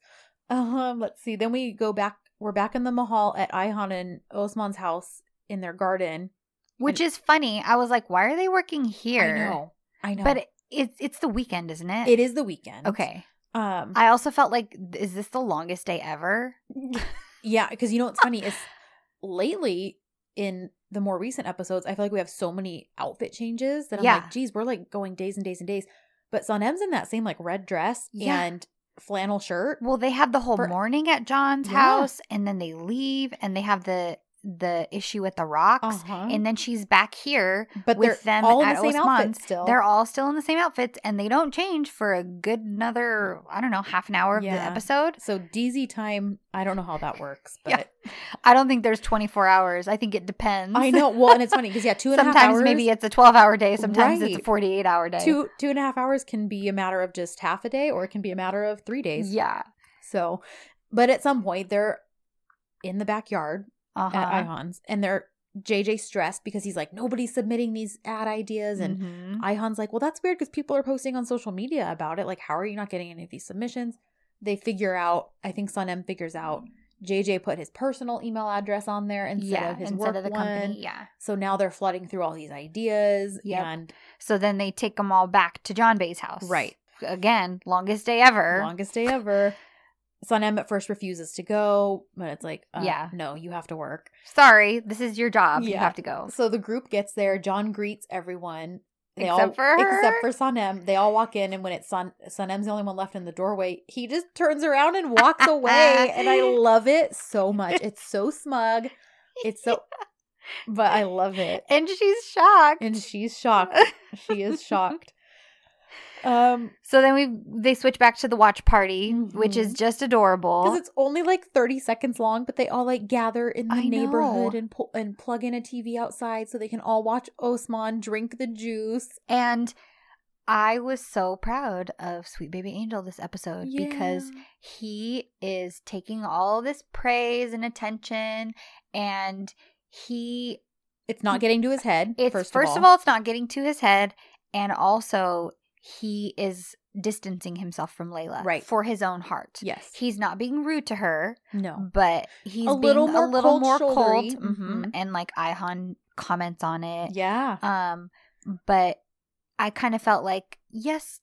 Um, let's see. Then we go back. We're back in the Mahal at Ayhan and Osman's house in their garden. Which is funny. I was like, why are they working here? I know. I know. But it, it's it's the weekend, isn't it? it is the weekend. Okay. Um. I also felt like, is this the longest day ever? <laughs> yeah, because you know what's funny is <laughs> lately in the more recent episodes, I feel like we have so many outfit changes that I'm Yeah. like, geez, we're like going days and days and days. But Sanem's in that same like red dress Yeah. and flannel shirt. Well, they have the whole For- morning at John's Yeah. house, and then they leave, and they have the the issue with the rocks, Uh-huh. and then she's back here But with them all in at the same Osman's. outfit still. They're all still in the same outfits, and they don't change for a good another, I don't know, half an hour of the episode. so DZ time. I don't know how that works, <laughs> but Yeah. I don't think there's 24 hours. I think it depends. I know. Well, and it's funny because yeah, two and a half sometimes hours. maybe it's a 12 hour day, sometimes it's a 48 hour day. two two and a half hours can be a matter of just half a day, or it can be a matter of three days. Yeah. So, but at some point they're in the backyard Uh-huh. at Ayhan's, and they're JJ stressed because he's like nobody's submitting these ad ideas, and Mhm. Ayhan's like, well, that's weird because people are posting on social media about it. Like, how are you not getting any of these submissions? They figure out. I think Sanem figures out. JJ put his personal email address on there instead yeah, of his instead work of the one. company. Yeah. So now they're flooding through all these ideas. Yep. And So then they take them all back to John Bay's house. right. Again, longest day ever. Longest day ever. Sanem at first refuses to go, but it's like, uh, Yeah. no, you have to work. Sorry, this is your job. You have to go. So the group gets there. John greets everyone. They Except all, for her? except for. They all walk in, and when it's Sun Sanem's the only one left in the doorway, he just turns around and walks away. and I <laughs> love it so much. It's so smug. It's so, <laughs> but I love it. And she's shocked. And she's shocked. She is <laughs> shocked. Um, so then we they switch back to the watch party, which is Mhm. just adorable. because it's only like thirty seconds long, but they all like gather in the I neighborhood know. and pull and plug in a TV outside so they can all watch Osman drink the juice. And I was so proud of Sweet Baby Angel this episode because he is taking all this praise and attention and he it's not getting to his head. it's first, first, of, all. it's not getting to his head and also he is distancing himself from Leyla Right. for his own heart. yes, He's not being rude to her, no, but he's A little being more a little more cold. mhm, Mhm. And like Ayhan comments on it. yeah, Um, but I kind of felt like, yes,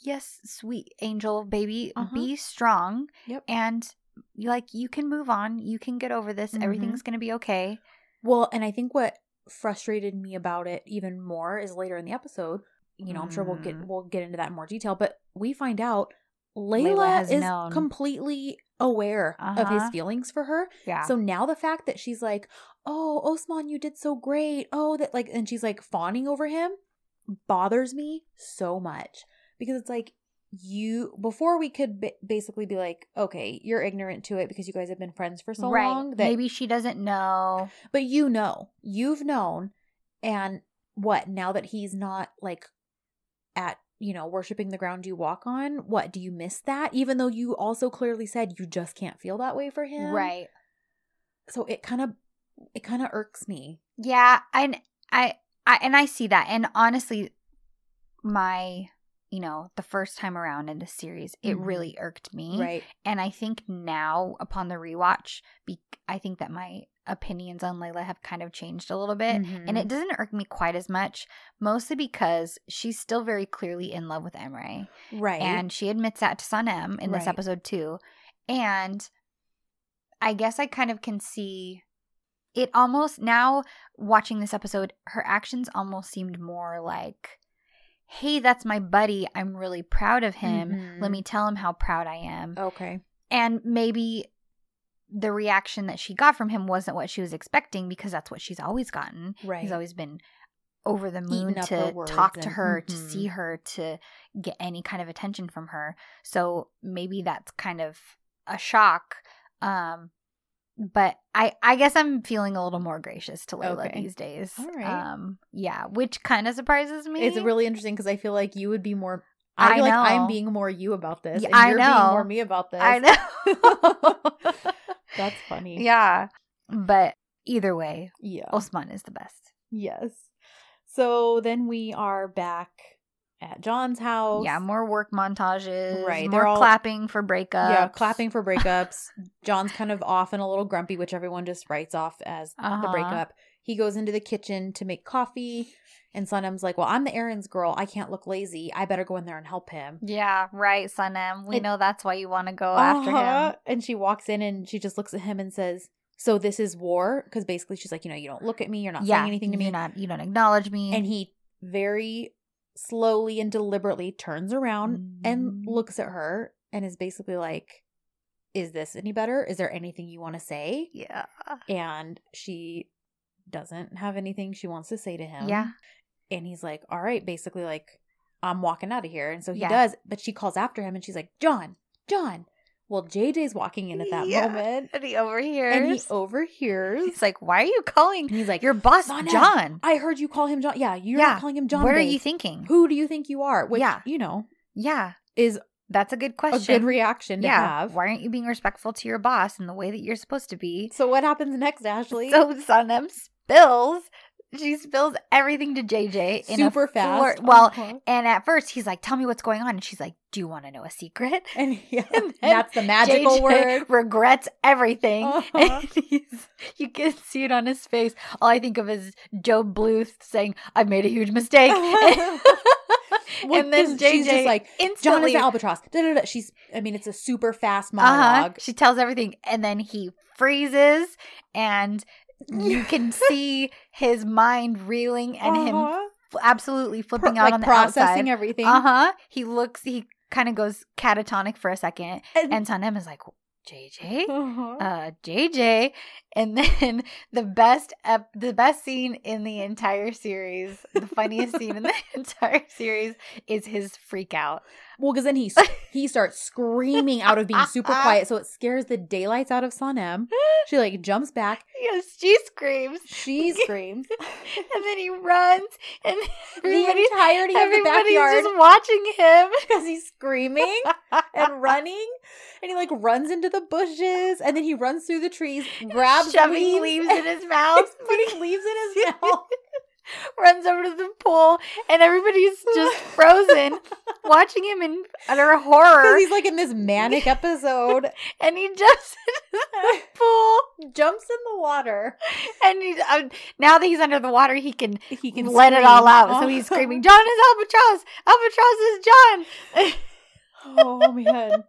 yes, sweet angel baby, Uh-huh. be strong. Yep. And like you can move on. You can get over this. Mhm. Everything's gonna be okay. Well, and I think what frustrated me about it even more is later in the episode. You know, I'm sure we'll get Mm. we'll get into that in more detail, but we find out Leyla, has is known. completely aware of his Uh-huh. feelings for her. Yeah. So now the fact that she's like, "Oh, Osman, you did so great." Oh, that like and she's like fawning over him bothers me so much because it's like you before we could ba- basically be like, "Okay, you're ignorant to it because you guys have been friends for so right. long that Maybe she doesn't know. but you know, you've known and what now that he's not like at you know worshiping the ground you walk on what do you miss that even though you also clearly said you just can't feel that way for him Right. so it kind of it kind of irks me Yeah, and I, I and I see that. And honestly, my you know the first time around in this series, it Mhm. really irked me. right And I think now, upon the rewatch, be- I think that my opinions on Leyla have kind of changed a little bit. And Mhm. it doesn't irk me quite as much, mostly because she's still very clearly in love with Emre. right And she admits that to Sanem in this Right. episode too. And I guess I kind of can see it almost now watching this episode, her actions almost seemed more like, hey, that's my buddy. I'm really proud of him. Let Mhm. me tell him how proud I am. okay And maybe the reaction that she got from him wasn't what she was expecting because that's what she's always gotten. right He's always been over the moon Eating up her to talk to her, to mhm. see her, to get any kind of attention from her. So maybe that's kind of a shock. Um, but I, I guess I'm feeling a little more gracious to Leyla Okay. these days. All right. Um, yeah, which kind of surprises me. it's really interesting because i feel like you would be more I i feel like i'm being more you about this Yeah, and I you're know. being more me about this I know. <laughs> <laughs> <laughs> that's funny yeah, but either way, yeah Osman is the best. Yes. So then we are back at John's house. Yeah, more work montages. Right, More all- clapping for breakups. Yeah, clapping for <laughs> breakups. John's kind of off and a little grumpy, which everyone just writes off as the Uh-huh. breakup. He goes into the kitchen to make coffee, and Sanem's like, Well, I'm the errands girl. I can't look lazy. I better go in there and help him. Yeah, right, Sanem. We It- know that's why you want to go after Uh-huh. him. And she walks in and she just looks at him and says, So this is war? Because basically she's like, You know, you don't look at me. You're not yeah, saying anything to me. Not, you don't acknowledge me. And he very slowly and deliberately turns around and Mhm. looks at her and is basically like, Is this any better? Is there anything you want to say? yeah, And she doesn't have anything she wants to say to him. yeah, And he's like, All right, basically, like, I'm walking out of here. And so he Yeah. does, but she calls after him and she's like, John, John. Well, JJ's walking in at that Yeah. moment. and he overhears. And he overhears. He's like, "Why are you calling And he's like, your boss John? I heard you call him John. Yeah, you're Yeah. calling him John. what are you thinking? Who do you think you are? Which, Yeah. you know, Yeah, is that's a good question. a good reaction to yeah, have. why aren't you being respectful to your boss in the way that you're supposed to be? So what happens next, Ashley? So Sanem spills. She spills everything to JJ in super a fast. flirt- Well, Uh-huh. and at first he's like, "Tell me what's going on," and she's like, "Do you want to know a secret?" <laughs> and yeah, <laughs> and that's the magical JJ word. regrets everything. <laughs> Uh-huh. You can see it on his face. All I think of is Gob Bluth saying, "I've made a huge mistake," Well, and then JJ she's just like, John is instantly the albatross. Da-da-da. She's, I mean, it's a super fast Uh-huh. monologue. She tells everything, and then he freezes, and you <laughs> can see his mind reeling and him Uh-huh. f- absolutely Pro- flipping out like on the processing outside. everything. Uh huh. He looks. He kind of goes catatonic for a second, And- and Sanem is like, "JJ, Uh-huh. uh, JJ," and then <laughs> the best, ep- the best scene in the entire series, the funniest <laughs> scene in the <laughs> entire series is his freak out. Well, because then he he starts screaming out of being super quiet, so it scares the daylights out of Sanem. She like jumps back. Yes, she screams, She screams. and then he runs, and the entirety of the backyard just watching him. because he's screaming and running, and he like runs into the bushes, and then he runs through the trees, <laughs> grabs shoving leaves, leaves in his <laughs> mouth. <laughs> putting leaves in his mouth. runs over to the pool, and everybody's just frozen, watching him in utter Because horror. he's like in this manic episode, And he jumps into the pool, jumps in the water. and he's uh, now that he's under the water, he can, He can let it all out. So he's screaming, "John is albatross! Albatross is John!" oh man.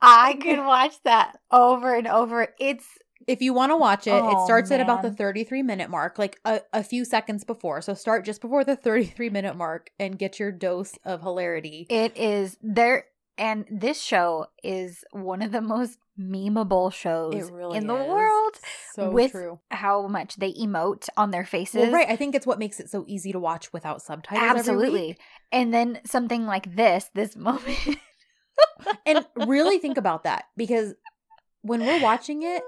I <laughs> could watch that over and over. It's if you want to watch it, it Oh, starts at about the 33 minute mark, like a, a few seconds before. So start just before the 33 minute mark and get your dose of hilarity. It is there, and this show is one of the most memeable shows really in the is. world. So with true. how much they emote on their faces. Well, right. I think it's what makes it so easy to watch without subtitles. Absolutely. And then something like this, this <laughs> moment. And really think about that because when we're watching it,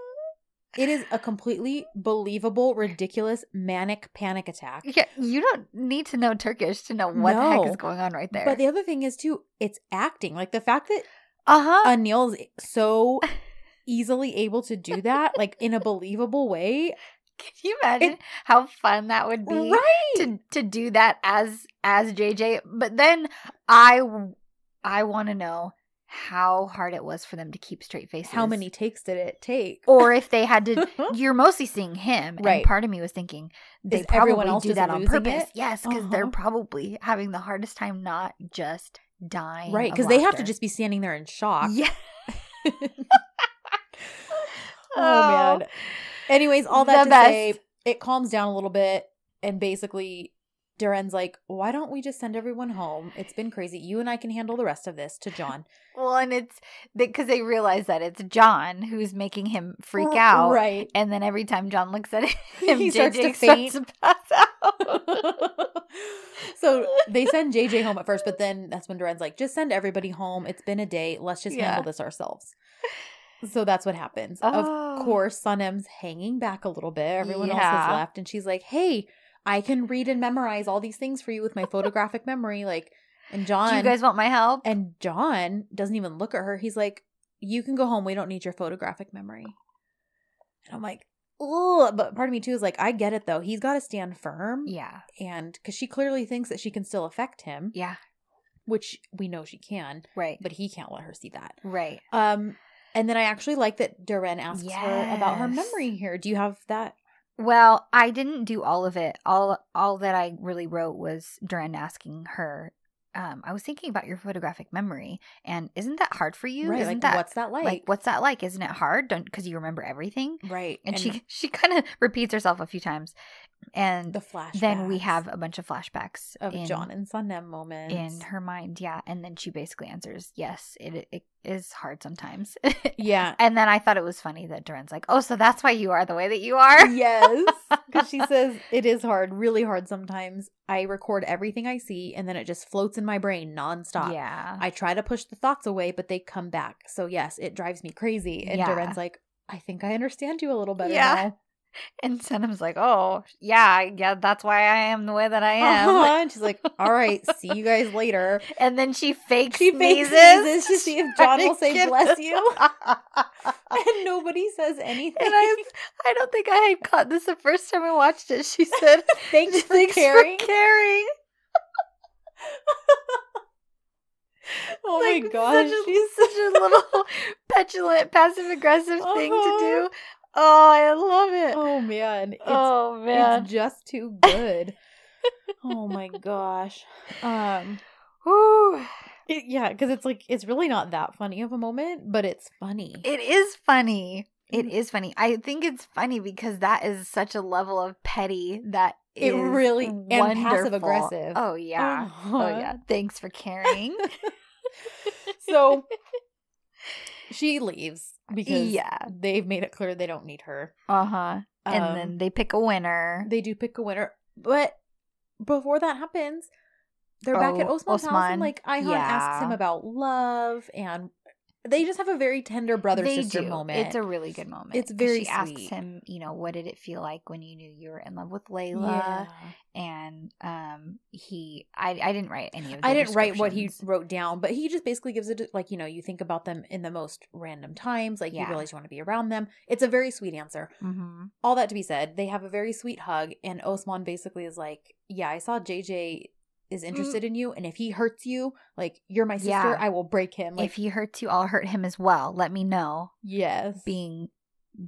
it is a completely believable, ridiculous, manic panic attack. Yeah, you don't need to know Turkish to know what the heck is going on right there. But the other thing is too, it's acting. Like the fact that uh huh. Anil's so <laughs> easily able to do that, like in a believable way. Can you imagine how fun that would be Right. to to do that as as JJ? But then I I want to know how hard it was for them to keep straight faces. How many takes did it take? Or if they had to. <laughs> You're mostly seeing him, Right. and part of me was thinking they Is everyone probably else do that on purpose. it? Yes, because they're Uh-huh. probably having the hardest time not just dying. right. Because they have to just be standing there in shock. Yeah. <laughs> oh, man. Anyways, all that The to best. say, it calms down a little bit, and basically, Deren's like, "Why don't we just send everyone home? It's been crazy. You and I can handle the rest of this." To John, <laughs> Well, and it's because they realize that it's John who's making him freak R- out. right? And then every time John looks at <laughs> him, He JJ starts to starts to pass <laughs> out. so they send JJ home at first, but then that's when Deren's like, "Just send everybody home. It's been a day. Let's just Yeah. handle this ourselves." So that's what happens. Oh. Of course, Sanem's hanging back a little bit. Everyone else has left, and she's like, "Hey, I can read and memorize all these things for you with my photographic memory." Like, and John, Do you guys want my help? and John doesn't even look at her. He's like, "You can go home. We don't need your photographic memory." And I'm like, "Oh," but part of me too is like, I get it though. He's got to stand firm, yeah. and because she clearly thinks that she can still affect him, Yeah. which we know she can, Right. but he can't let her see that. right. Um, and then I actually like that Deren asks her about her memory here. Do you have that? Well, I didn't do all of it. All all that I really wrote was Deren asking her. Um, I was thinking about your photographic memory, and isn't that hard for you? right, Isn't like that what's that like? like what's that like? Isn't it hard? Don't because you remember everything. right, And, she <laughs> she kind of repeats herself a few times, and the flash. then we have a bunch of flashbacks of in, John and Sanem moments in her mind. Yeah, and then she basically answers, "Yes, it it is hard sometimes." Yeah. <laughs> and then I thought it was funny that Deren's like, "Oh, so that's why you are the way that you are." yes, because she <laughs> says it is hard, really hard sometimes. I record everything I see, and then it just floats in my brain nonstop. Yeah. I try to push the thoughts away, but they come back. So yes, it drives me crazy. And Yeah. Deren's like, I think I understand you a little better Yeah. now. And Sanem's like, "Oh, yeah, yeah, that's why I am the way that I am." Uh-huh. And she's like, All right, see you guys <laughs> later. And then she fakes She fakes sneezes, sneezes to see if <laughs> John will say bless you. <laughs> And nobody says anything. and I, I don't think I had caught this the first time I watched it. She said, Thanks for "Thanks caring. for caring." oh Like, my gosh. such a, she's such a little petulant, passive aggressive thing to Uh-huh. do. Oh, I love it. Oh man. It's oh man. It's just too <laughs> good. oh my gosh. Um Whew. it- yeah, cuz it's like it's really not that funny of a moment, but it's funny. It is funny. It Mm. funny. I think it's funny because that is such a level of petty that It is really- and wonderful. passive-aggressive. Oh yeah. Oh Uh-huh. yeah. Thanks for caring. <laughs> so <laughs> she leaves because Yeah. they've made it clear they don't need her. Uh huh. And Um, then they pick a winner. they do pick a winner, but before that happens, they're back at Oh, Osman's house and like Ayhan asks him about love and they just have a very tender brother sister moment. It's a really good moment. It's very She asks him, you know, what did it feel like when you knew you were in love with Leyla? yeah. And um, he, I, I didn't write any of. The I didn't write what he wrote down, but he just basically gives it like you know you think about them in the most random times, like Yeah. you realize you want to be around them. It's a very sweet answer. Mhm. All that to be said, they have a very sweet hug, and Osman basically is like, "Yeah, I saw JJ is mm. interested in you, and if he hurts you, like you're my sister, Yeah. I will break him." Like, if he hurts you, I'll hurt him as well. Let me know. yes, Being,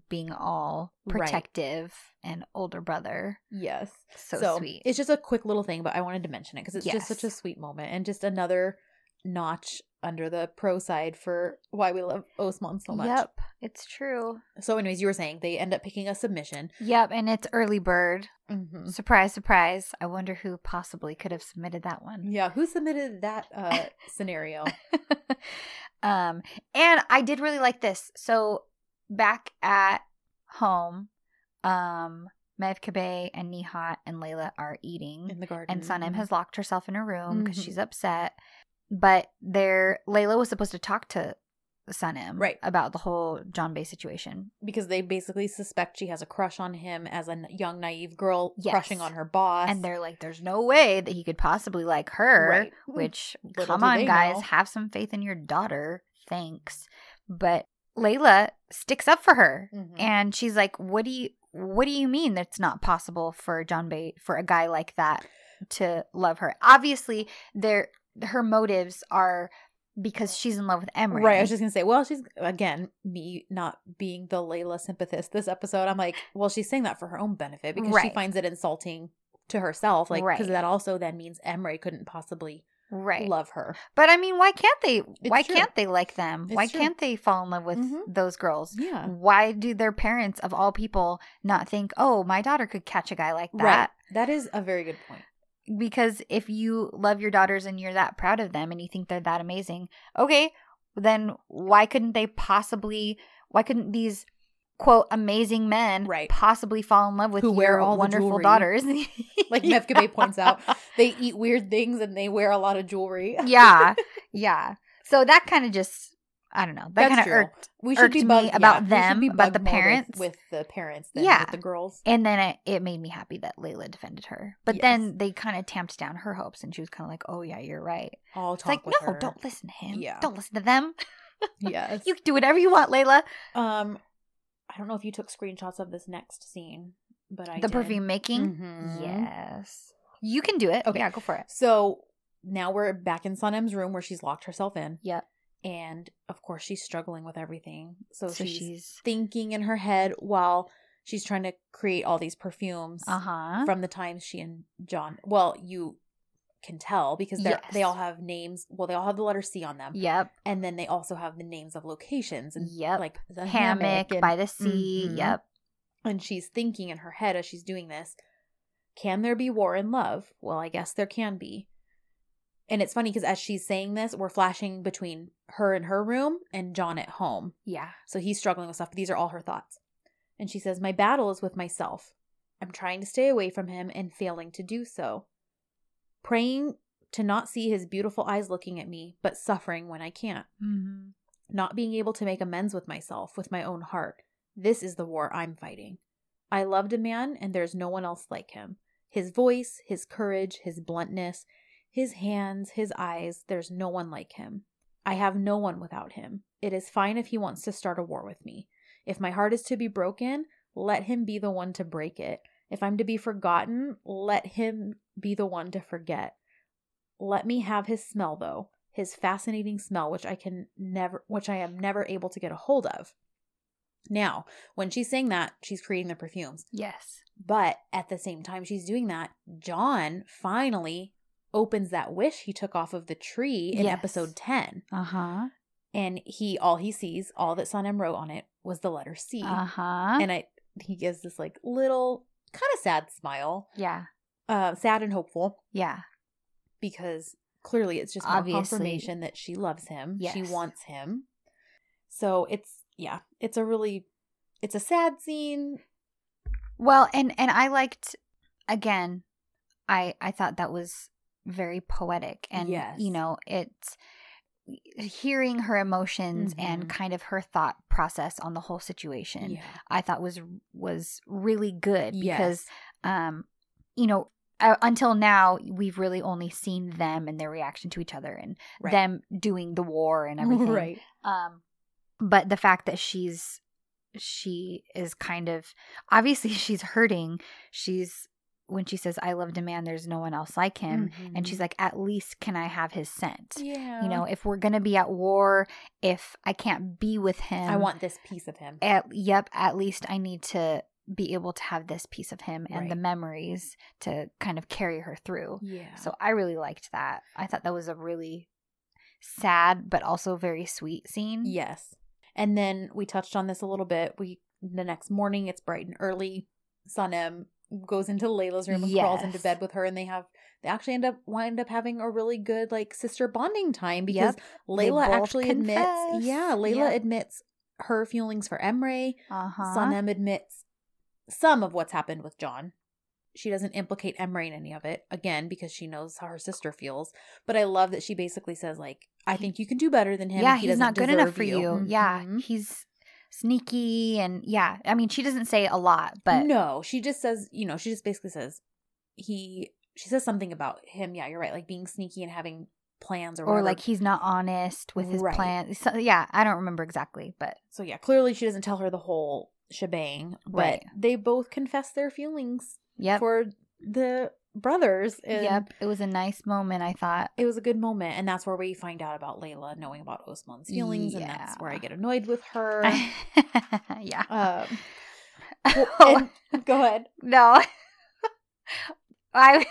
being all protective and older brother. yes, So, sweet. It's just a quick little thing, but I wanted to mention it because it's just such a sweet moment and just another notch under the pro side for why we love Osman so much. Yep, it's true. So, anyways, you were saying they end up picking a submission. Yep, and it's early bird. Mm-hmm. Surprise, surprise. I wonder who possibly could have submitted that one. Yeah, who submitted that uh, <laughs> scenario? <laughs> um, and I did really like this. So back at home, um, Mevkibe and Nihat and Leyla are eating. In the garden. and Sanem has locked herself in her room because Mhm. she's upset. But there, Leyla was supposed to talk to Sanem Right. about the whole John Bay situation. because they basically suspect she has a crush on him as a young naive girl Yes. crushing on her boss. And they're like, there's no way that he could possibly like her. Right. Which, Little come on, guys, know. have some faith in your daughter. Thanks. But Leyla sticks up for her. Mhm. And she's like, what do you. What do you mean that's not possible for John Bay for a guy like that to love her? Obviously, there her motives are because she's in love with Emre. Right. I was just gonna say, well, she's again me not being the Leyla sympathist this episode. I'm like, well, she's saying that for her own benefit because she finds it insulting to herself, like because Right. that also then means Emre couldn't possibly right. love her. But I mean, why can't they? why true. can't they like them? It's why true. can't they fall in love with Mhm. those girls? Yeah. Why do their parents, of all people, not think, "Oh, my daughter could catch a guy like Right. that"? That is a very good point. Because if you love your daughters and you're that proud of them and you think they're that amazing, okay, then why couldn't they possibly? Why couldn't these quote amazing men Right. possibly fall in love with Who your wear all wonderful daughters? <laughs> Like Yeah. Mevkibe points out, they eat weird things and they wear a lot of jewelry. yeah, <laughs> yeah. So that kind of just, I don't know, that kind of irked We should irked be me about yeah, them, be about the with- parents. with, the parents than Yeah. with the girls. And then it, it made me happy that Leyla defended her. But Yes. then they kind of tamped down her hopes and she was kind of like, oh, yeah, you're right. I'll It's talk like, no, her. don't listen to him. Yeah. Don't listen to them. <laughs> Yes. You can do whatever you want, Leyla. um, I don't know if you took screenshots of this next scene, but I the did. perfume making? Mhm. Yes. You can do it. Okay. Yeah, go for it. So now we're back in Sanem's room where she's locked herself in, Yep. And of course she's struggling with everything. So, So she's, she's, thinking in her head while she's trying to create all these perfumes uh huh. from the times she and John. Well, you can tell because they they all have names. Well, they all have the letter C on them, Yep. and then they also have the names of locations and Yep. like the Hammock and- by the sea. Mhm. Yep. And she's thinking in her head as she's doing this, can there be war and love? Well, I guess there can be. And it's funny because as she's saying this, we're flashing between her in her room and John at home. Yeah. So he's struggling with stuff, but these are all her thoughts. And she says, My battle is with myself. I'm trying to stay away from him and failing to do so. Praying to not see his beautiful eyes looking at me, but suffering when I can't. Mm-hmm. Not being able to make amends with myself, with my own heart. This is the war I'm fighting. I loved a man, and there's no one else like him. His voice, his courage, his bluntness, his hands, his eyes, there's no one like him. I have no one without him. It is fine if he wants to start a war with me. If my heart is to be broken, let him be the one to break it. If I'm to be forgotten, let him be the one to forget. Let me have his smell though, his fascinating smell which I can never which I am never able to get a hold of. Now, when she's saying that, she's creating the perfumes. Yes. But at the same time she's doing that, John finally opens that wish he took off of the tree in Yes. episode 10. Uh huh. And he all he sees, all that Sanem wrote on it was the letter C. Uh huh. And I he gives this like little kind of sad smile. yeah. Uh sad and hopeful Yeah. because clearly it's just confirmation that she loves him. She wants him. So it's yeah, it's a really it's a sad scene. Well, and and I liked again, I I thought that was very poetic and Yes. you know, it's hearing her emotions Mhm. and kind of her thought process on the whole situation. Yeah. I thought was was really good because Yes. um you know uh, until now we've really only seen them and their reaction to each other and Right. them doing the war and <laughs> everything Right. um but the fact that she's she is kind of obviously <laughs> she's hurting she's when she says i loved a man there's no one else like him and she's like at least can i have his scent Mm-hmm. yeah. you know if we're gonna be at war if i can't be with him I want this piece of him. at yep at least i need to be able to have this piece of him and the memories to kind of carry her through Yeah. so i really liked that i thought that was a really sad but also very sweet scene. Yes. And then we touched on this a little bit. We the next morning it's bright and early. sun Sanem goes into Leyla's room and crawls into bed with her and they have they actually end up wind up having a really good like sister bonding time because Yep. Leyla actually admits yeah, Leyla Yep. admits her feelings for Emre. Uh-huh. Sanem admits some of what's happened with John. She doesn't implicate Emre in any of it, again, because she knows how her sister feels. But I love that she basically says, like, I think you can do better than him. yeah, and he he's not good enough for you. Yeah, Mhm. he's sneaky and yeah. I mean, she doesn't say a lot, but no, she just says, you know, she just basically says he. She says something about him. Yeah, you're right. Like being sneaky and having plans or or like he's not honest with his Right. plan. So, yeah, I don't remember exactly, but so yeah, clearly she doesn't tell her the whole shebang. But Right. they both confess their feelings yep, for the brothers. Yep. It was a nice moment. I thought. it was a good moment and that's where we find out about leyla knowing about osman's feelings and that's where i get annoyed with her <laughs> yeah. um well, <laughs> and- go ahead no. <laughs> I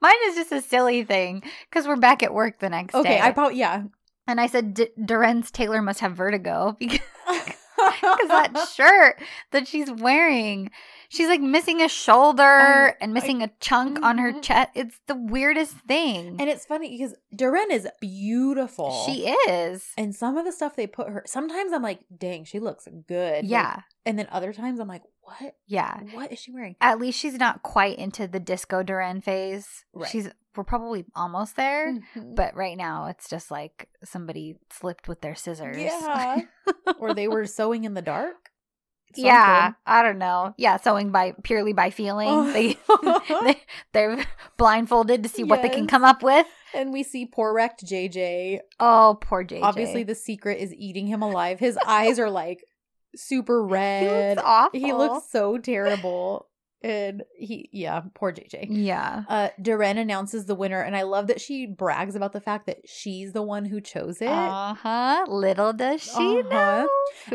mine is just a silly thing because we're back at work the next okay day. Okay, I probably yeah and I said, D- Deren's Taylor must have vertigo because because that shirt that she's wearing, she's like missing a shoulder I- and missing a chunk on her Mhm. chest. It's the weirdest thing. and it's funny because Deren is beautiful she is. and some of the stuff they put her sometimes i'm like dang she looks good Like, Yeah. and then other times i'm like what Yeah. what is she wearing At least she's not quite into the disco Deren phase. Right. She's we're probably almost there. Mhm. But right now, it's just like somebody slipped with their scissors. yeah <laughs> or they were sewing in the dark Yeah, I don't know. Yeah, sewing by purely by feeling. Oh. They, <laughs> they they're blindfolded to see what they can come up with. and we see poor wrecked jj Oh, poor JJ. Obviously, the secret is eating him alive. His eyes are like super <laughs> he red. looks awful. He looks so terrible. And he, yeah, poor JJ. Yeah. Uh, Deren announces the winner, and I love that she brags about the fact that she's the one who chose it. Uh huh. Little does she Uh-huh. know.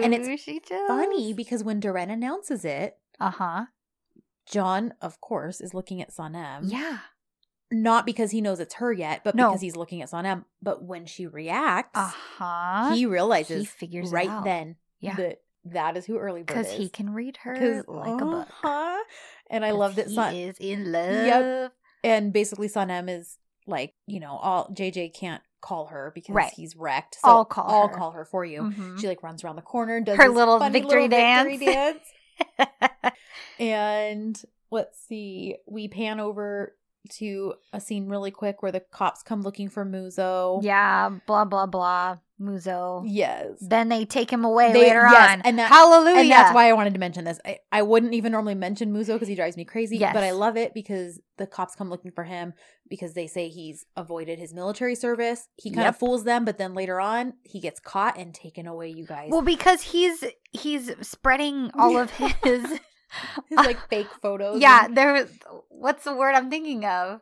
And it's she chose. Funny because when Deren announces it, Uh huh. John, of course, is looking at Sanem. Yeah. Not because he knows it's her yet, but No. because he's looking at Sanem. But when she reacts, Uh huh. he realizes he figures it right then Yeah. that that is who early bird Because he can read her like a book. And I love that Son is in love. Yep. and basically Sanem is like, you know, all JJ can't call her because Right. he's wrecked. So I'll call I'll her. call her for you. Mhm. She like runs around the corner and does Her little victory victory dance. dance. <laughs> And let's see, we pan over to a scene really quick where the cops come looking for Muzo. yeah. Blah blah blah. Muzo. Yes. Then they take him away They- later yes, on. and that- Hallelujah. And that's why I wanted to mention this. I, I wouldn't even normally mention Muzo because he drives me crazy, Yes. but I love it because the cops come looking for him because they say he's avoided his military service. He kind of Yep. fools them, but then later on, he gets caught and taken away, you guys. Well, because he's he's spreading all of <laughs> his <laughs> his like fake photos. yeah. and- There, what's the word I'm thinking of?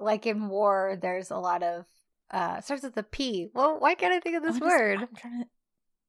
Like in war, there's a lot of uh starts with a P. Well, why can't I think of this What is- word? I'm trying to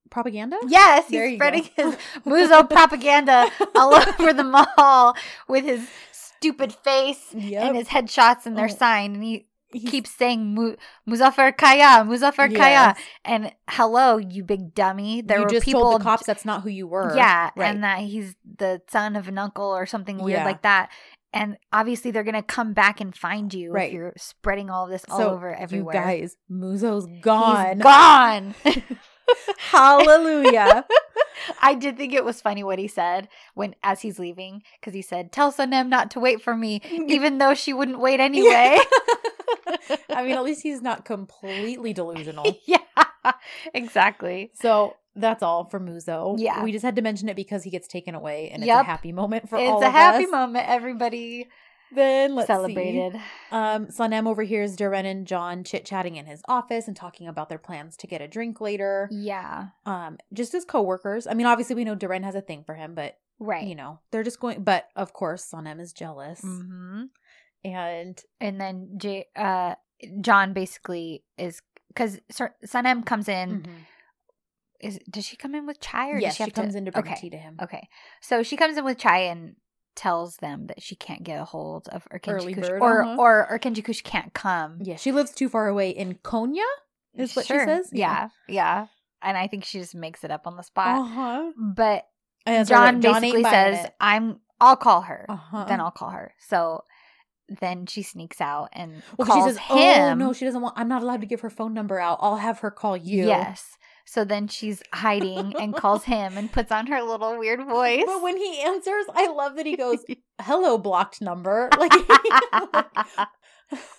propaganda? Yes, There he's you spreading <laughs> his Muzo propaganda all over the mall with his stupid face Yep. and his headshots and their Oh. sign, and he He's- keeps saying Mu- Muzaffer Kaya, Muzaffer Kaya, Yes. and hello, you big dummy. There you were just people, told the cops that's not who you were. yeah, right. and that he's the son of an uncle or something weird Yeah. like that. And obviously, they're gonna come back and find you Right. if you're spreading all this all over everywhere. you guys, Muzo's He's gone. gone. <laughs> <laughs> Hallelujah. I did think it was funny what he said when as he's leaving because he said, "Tell Sanem not to wait for me, <laughs> even though she wouldn't wait anyway." I mean, at least he's not completely delusional. yeah, <laughs> exactly. So that's all for Muzo. Yeah. We just had to mention it because he gets taken away and it's a happy moment for it's all It's a happy us. moment. Everybody Then let's celebrated. See. Um, Sanem overhears Deren and John chit chatting in his office and talking about their plans to get a drink later. Yeah, Um, just as coworkers. I mean, obviously we know Deren has a thing for him, but right. you know, they're just going but of course Sanem is jealous. hmm And And then J- uh, John basically is because Sanem comes in. Mhm. Is does she come in with chai or yes, does she, she comes to, in to bring okay. tea to him. Okay, so she comes in with chai and tells them that she can't get a hold of Early Kush, bird, or uh-huh. or Erkenci Kush can't come. Yeah, she lives too far away in Konya. Is what Sure. she says. Yeah. yeah. And I think she just makes it up on the spot. Uh huh. But John, John basically says. "I'm. I'll call her. Uh-huh. Then I'll call her." So then she sneaks out and Well, calls she says, "Oh him. no, she doesn't want. I'm not allowed to give her phone number out. I'll have her call you." Yes. So then she's hiding and calls <laughs> him and puts on her little weird voice. But when he answers, I love that he goes, <laughs> "Hello, blocked number." <laughs> Like,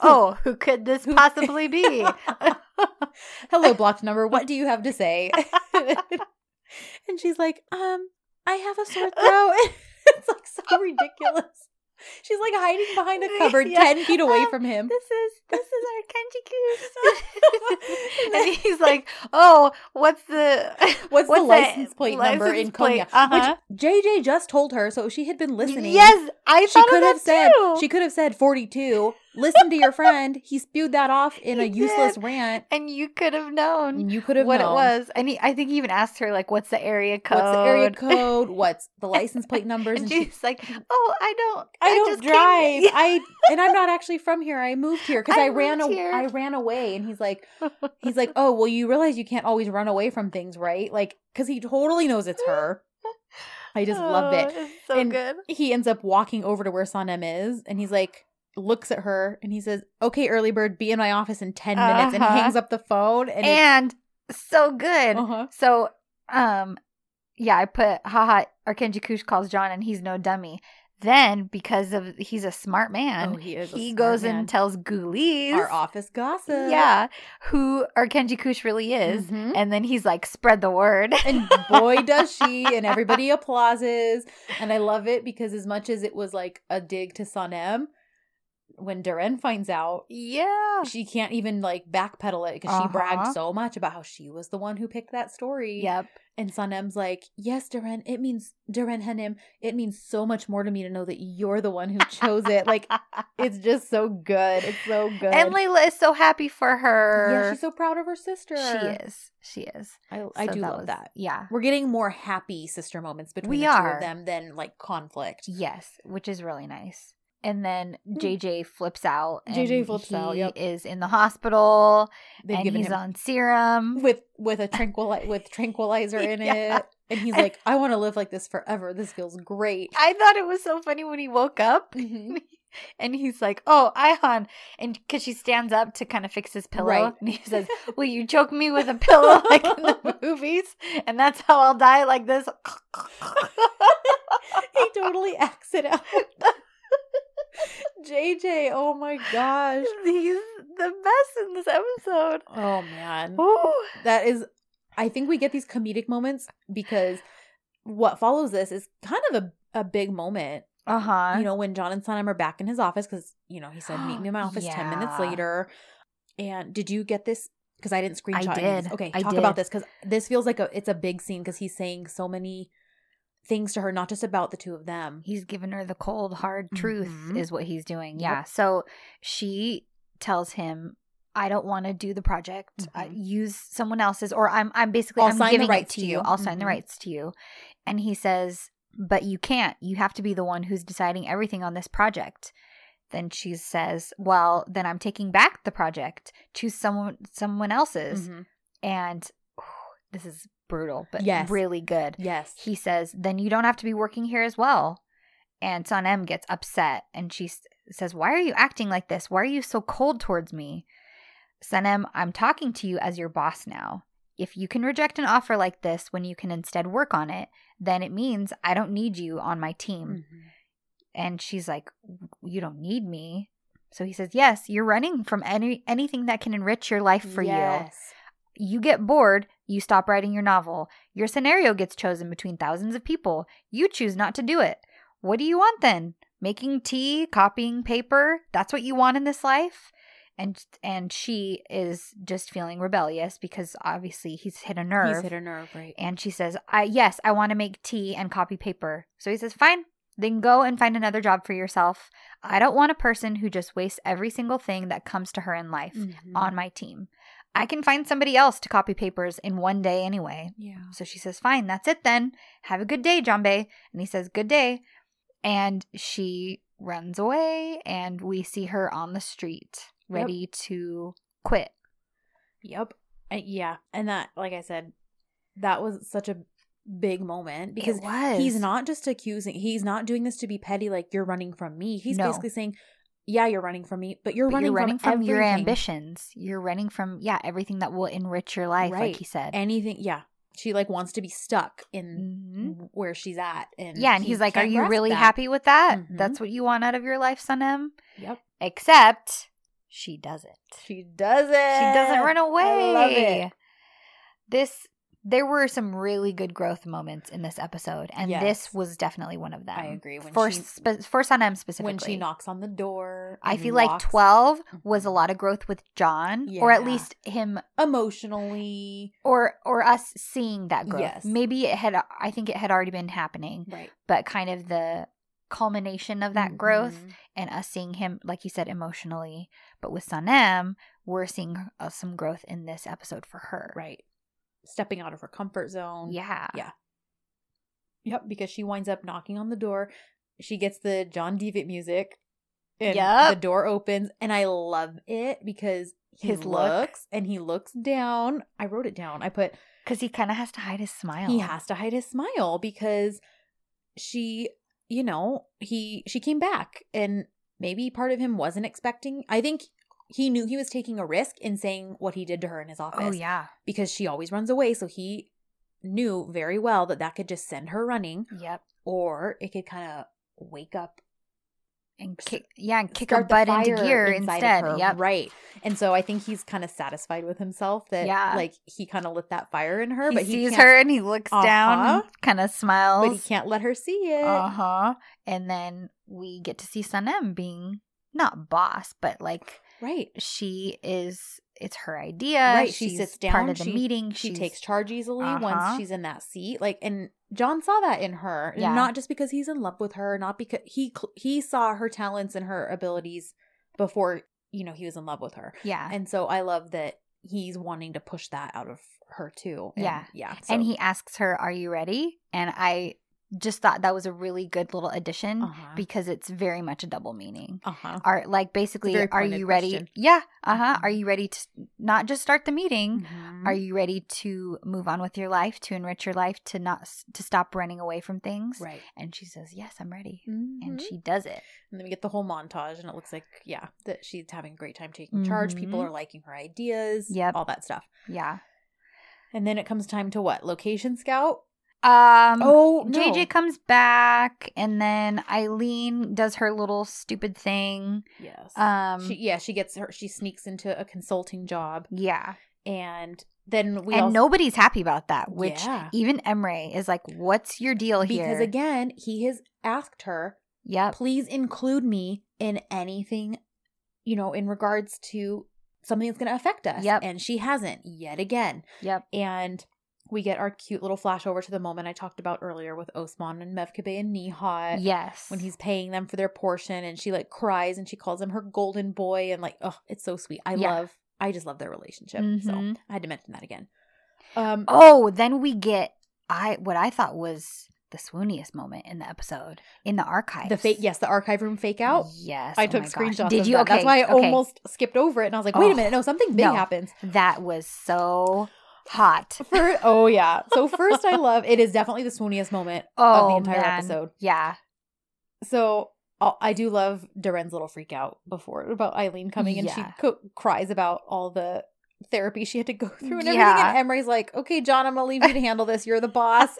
oh, who could this possibly be? hello, blocked number. What do you have to say? and she's like, "Um, I have a sore throat." it's like so ridiculous. She's like hiding behind a <laughs> cupboard, Yeah. ten feet away Um, from him. this is this is our Kenji <laughs> and he's like, "Oh, what's the <laughs> What's, the that license plate number in? Konya? Uh-huh. Which JJ just told her, so she had been listening. Yes, I she could have that said too. she could have said 42 listen to your friend he spewed that off <laughs> in a useless did. rant and you could have known and you could have what known it was. And he, I think he even asked her like, "What's the area code?" what's the area code what's the <laughs> license plate numbers and and she, she's like, "Oh, I don't. I don't just came- drive. I <laughs> and I'm not actually from here. I moved here because I I, ran. I ran away, and he's like, he's like, oh well, you realize you can't always run away from things, right? Like, because he totally knows it's her. I just love Oh, it. It's so And good. He ends up walking over to where Sanem is, and he's like, looks at her, and he says, "Okay, early bird, be in my office in 10 minutes," and Uh-huh. hangs up the phone. And, And so good. uh-huh. So, um, yeah, I put haha. Erkenci Kush calls John, and he's no dummy. Then, because of he's a smart man, Oh, he he goes man. and tells Güliz, our office gossip. yeah, who Erkenci Kush really is. Mhm. And then he's like, spread the word. and boy does she and everybody <laughs> applauses and i love it because as much as it was like a dig to sanem when Deren finds out yeah. she can't even like backpedal it because she bragged Uh-huh. so much about how she was the one who picked that story Yep. and sanem's like yes Deren it means Deren Hanım it means so much more to me to know that you're the one who chose it like <laughs> it's just so good it's so good And Leyla is so happy for her. yeah she's so proud of her sister She is. She is. i, I So do love was- that Yeah. we're getting more happy sister moments between We the two are. of them than like conflict. Yes, which is really nice. And then Hmm. JJ flips out. And JJ flips out, he yep. Is in the hospital They've and he's on serum. with with a tranquili- with tranquilizer <laughs> in Yeah. it, and he's like, "I want to live like this forever. This feels great." I thought it was so funny when he woke up Mhm. <laughs> and he's like, "Oh, Ayhan," and because she stands up to kind of fix his pillow, Right. and he <laughs> says, "Will you choke me with a pillow like in the movies?" And that's how I'll die, like this. he totally acts it out. <laughs> JJ, oh my gosh. He's the best in this episode. Oh man. Ooh. That is I think we get these comedic moments because what follows this is kind of a, a big moment Uh huh. you know, when John and Sanem are back in his office, because, you know, he said, meet me in my <gasps> office 10 minutes later. And did you get this? Because I didn't screenshot I did. these. Okay, I talk about this because this feels like a it's a big scene because he's saying so many things to her, not just about the two of them. He's giving her the cold, hard truth, Mhm. is what he's doing. Yep. Yeah. So she tells him, "I don't want to do the project. I Mhm. use someone else's, or I'm, I'm basically, I'll I'm giving it rights to you. you." I'll sign the Mhm. rights to you." And he says, "But you can't. You have to be the one who's deciding everything on this project." Then she says, "Well, then I'm taking back the project. Choose someone, someone else's." Mhm. And this is brutal, but Yes. really good Yes. he says, then you don't have to be working here as well. And Sanem gets upset and she says, Why are you acting like this? Why are you so cold towards me? Sanem, I'm talking to you as your boss now. If you can reject an offer like this when you can instead work on it, then it means I don't need you on my team. Mhm. And she's like, You don't need me. So he says, Yes, you're running from any anything that can enrich your life for you you get bored, you stop writing your novel. Your scenario gets chosen between thousands of people. You choose not to do it. What do you want then? Making tea, copying paper? That's what you want in this life? And and she is just feeling rebellious because obviously he's hit a nerve. He's hit a nerve, right? and she says, "I yes, I want to make tea and copy paper." So he says, "Fine. Then go and find another job for yourself. I don't want a person who just wastes every single thing that comes to her in life Mhm. on my team. I can find somebody else to copy papers in one day anyway. Yeah. So she says, Fine, that's it then. Have a good day, Jambe. And he says, Good day. And she runs away, and we see her on the street, Yep. ready to quit. Yep. Uh, yeah, and that, like I said, that was such a big moment because he's not just accusing. He's not doing this to be petty. Like you're running from me. He's No. basically saying, "Yeah, you're running from me, but you're But running, you're running from, from, your ambitions. You're running from yeah everything that will enrich your life, Right. like he said. Anything? Yeah, she like wants to be stuck in Mhm. where she's at, and Yeah, and he he's like, "Are you really that." happy with that? Mhm. That's what you want out of your life, Sanem?" Yep, Except she doesn't. she doesn't. She doesn't run away. I love it. This there were some really good growth moments in this episode, and Yes. this was definitely one of them. I agree. When for she- spe- for Sanem specifically, When she knocks on the door, I feel like twelve was a Mhm. lot of growth with John, or at least him, emotionally. or or us seeing that growth. Yes. Maybe it had. I think it had already been happening, Right. but kind of the culmination of that growth Mhm. and us seeing him, like you said, emotionally. But with Sanem, we're seeing uh, some growth in this episode for her. Right. Stepping out of her comfort zone. Yeah. Yeah. Yep, because she winds up knocking on the door. She gets the John Devitt music. And Yup. the door opens and I love it because he His look. looks and he looks down. I wrote it down. I put Because he kind of has to hide his smile. he has to hide his smile because she, you know, he she came back and maybe part of him wasn't expecting. I think he knew he was taking a risk in saying what he did to her in his office Oh, yeah. because she always runs away. So he knew very well that that could just send her running, Yep. or it could kind of wake up, And kick, yeah, and kick her butt into gear instead. Yep. right. And so I think he's kind of satisfied with himself that, Yeah. like he kind of lit that fire in her, He but he sees her and he looks down Uh-huh. and kind of smiles. but he can't let her see it. Uh huh. And then we get to see Sanem being not boss, but like Right. she is. It's her idea. Right, she She's sits Part of the she- meeting. She She's- takes charge easily Uh-huh. once she's in that seat. Like, and John saw that in her, Yeah. not just because he's in love with her, not because he he saw her talents and her abilities before you know he was in love with her. Yeah. And so I love that he's wanting to push that out of her too. And, Yeah. yeah. and he asks her, "Are you ready?" And I just thought that was a really good little addition Uh-huh. because it's very much a double meaning. uh-huh. Are like basically, are you ready? question. Yeah. Uh huh. Mhm. Are you ready to not just start the meeting? Mhm. Are you ready to move on with your life, to enrich your life, to not to stop running away from things? right? And she says, "Yes, I'm ready." Mhm. And she does it. And then we get the whole montage, and it looks like, yeah, that she's having a great time taking charge. People Mhm. are liking her ideas. Yep. All that stuff. Yeah. And then it comes time to what? Location scout? Um. Oh, no. JJ comes back, and then Aylin does her little stupid thing. Yes. Um. she, yeah, she gets her, she sneaks into a consulting job. yeah. And then we and also, nobody's happy about that. Which Yeah. even Emre is like, "What's your deal here?" because again, he has asked her, "Yeah, please include me in anything, you know, in regards to something that's going to affect us. Yep. And she hasn't yet again. Yep. And we get our cute little flash over to the moment I talked about earlier with Osman and Mevkibe and Nihat. Yes. When he's paying them for their portion and she like cries and she calls him her golden boy and like, oh, it's so sweet. I Yeah. love, I just love their relationship. So Mhm. I had to mention that again. Um, Oh, then we get I what I thought was the swooniest moment in the episode in the archives. the fake, yes, the archive room fake out. Yes. I oh took screenshots. Did of you? that. Okay. That's why I okay. almost skipped over it, and I was like, "Wait Oh, a minute, no, something big no. happens." That was so hot. <laughs> For, oh yeah. So first, I love it is definitely the swooniest moment Oh, of the entire man. episode. Yeah. So I do love Deren's little freak out before about Aylin coming, and she co- cries about all the therapy she had to go through and everything. Yeah. And Emre's like, "Okay, John, I'm gonna leave you to handle this. You're the boss."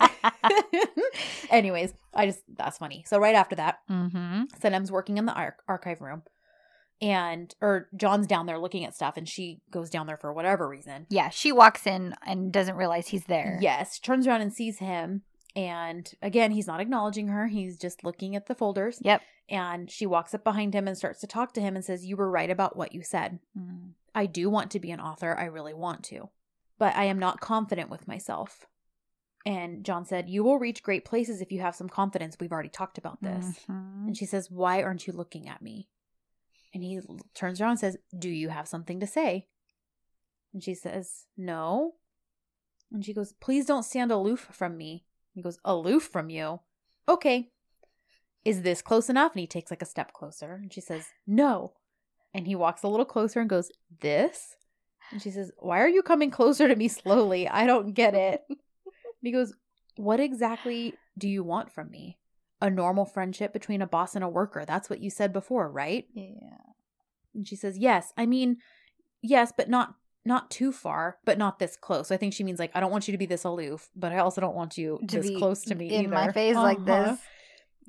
<laughs> <laughs> Anyways, I just that's funny. So right after that, mm-hmm. Sanem's working in the ar- archive room, and or John's down there looking at stuff, and she goes down there for whatever reason. Yeah. She walks in and doesn't realize he's there. Yes, turns around and sees him, and again, he's not acknowledging her. He's just looking at the folders. Yep. And she walks up behind him and starts to talk to him and says, "You were right about what you said. Mm. I do want to be an author. I really want to, but I am not confident with myself." And John said, "You will reach great places if you have some confidence. We've already talked about this." Mhm. And she says, Why aren't you looking at me? And he turns around and says, Do you have something to say? And she says, No. And she goes, Please don't stand aloof from me. He goes, Aloof from you? Okay. Is this close enough? And he takes like a step closer. And she says, No. And he walks a little closer and goes, This? And she says, Why are you coming closer to me slowly? I don't get it. <laughs> And he goes, What exactly do you want from me? A normal friendship between a boss and a worker. That's what you said before, right? Yeah. And she says, Yes. I mean, yes, but not not too far, but not this close. I think she means like I don't want you to be this aloof, but I also don't want you To this be close to me in my face like Uh-huh. this.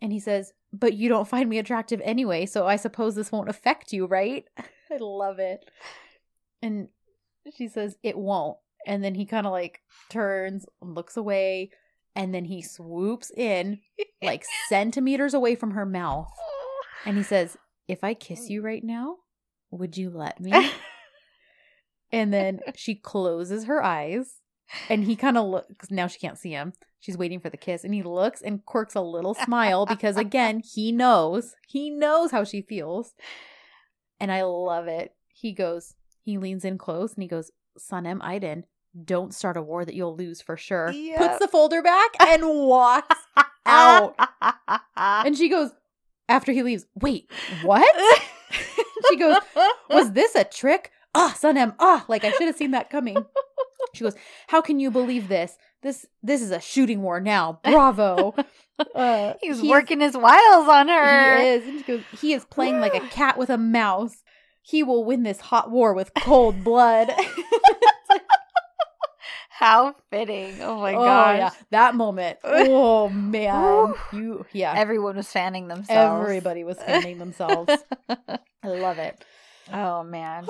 And he says, But you don't find me attractive anyway, so I suppose this won't affect you, right? <laughs> I love it. And she says, It won't. And then he kind of like turns, looks away, and then he swoops in <laughs> like centimeters away from her mouth. <laughs> And he says, If I kiss you right now, would you let me? <laughs> and then she closes her eyes and he kind of looks now she can't see him she's waiting for the kiss and he looks and quirks a little smile because again he knows he knows how she feels and i love it he goes he leans in close and he goes sanem Aydın don't start a war that you'll lose for sure Yep. puts the folder back <laughs> and walks <laughs> out <laughs> and she goes after he leaves wait what she goes was this a trick? Ah, Sanem, ah, like I should have seen that coming. She goes, How can you believe this? This this is a shooting war now. Bravo. Uh, He was he's- working his wiles on her. He is. And she goes, He is playing like a <gasps> cat with a mouse. He will win this hot war with cold blood. How fitting. Oh my god. oh gosh. yeah. That moment. <laughs> Oh man. You yeah. Everyone was fanning themselves. Everybody was fanning themselves. <laughs> I love it. oh man.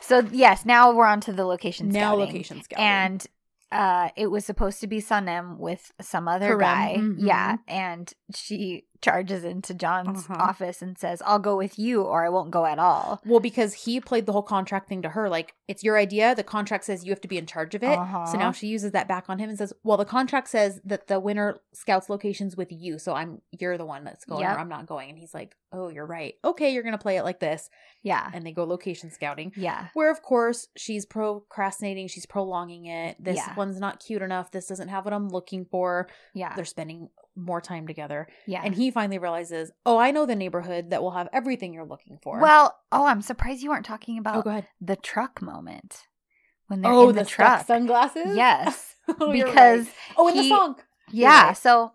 So yes, now we're on to the location scouting. now location scouting. And uh it was supposed to be Sanem with some other guy. mhm. Yeah. And she charges into John's Uh-huh. office and says, I'll go with you or I won't go at all. Well, because he played the whole contract thing to her, like it's your idea. The contract says you have to be in charge of it. Uh-huh. So now she uses that back on him and says, "Well, the contract says that the winner scouts locations with you, so I'm you're the one that's going, Yep. or I'm not going." And he's like, "Oh, you're right. Okay, you're gonna play it like this." Yeah. And they go location scouting, Yeah. where of course she's procrastinating, she's prolonging it. This Yeah. one's not cute enough. This doesn't have what I'm looking for. Yeah. They're spending more time together, Yeah. and he finally realizes, "Oh, I know the neighborhood that will have everything you're looking for." well, oh, I'm surprised you aren't talking about oh, about go ahead. the truck moment. When they're Oh, in the, the, truck. sunglasses. Yes. <laughs> Oh, because right. oh, in the song. Yeah. right. So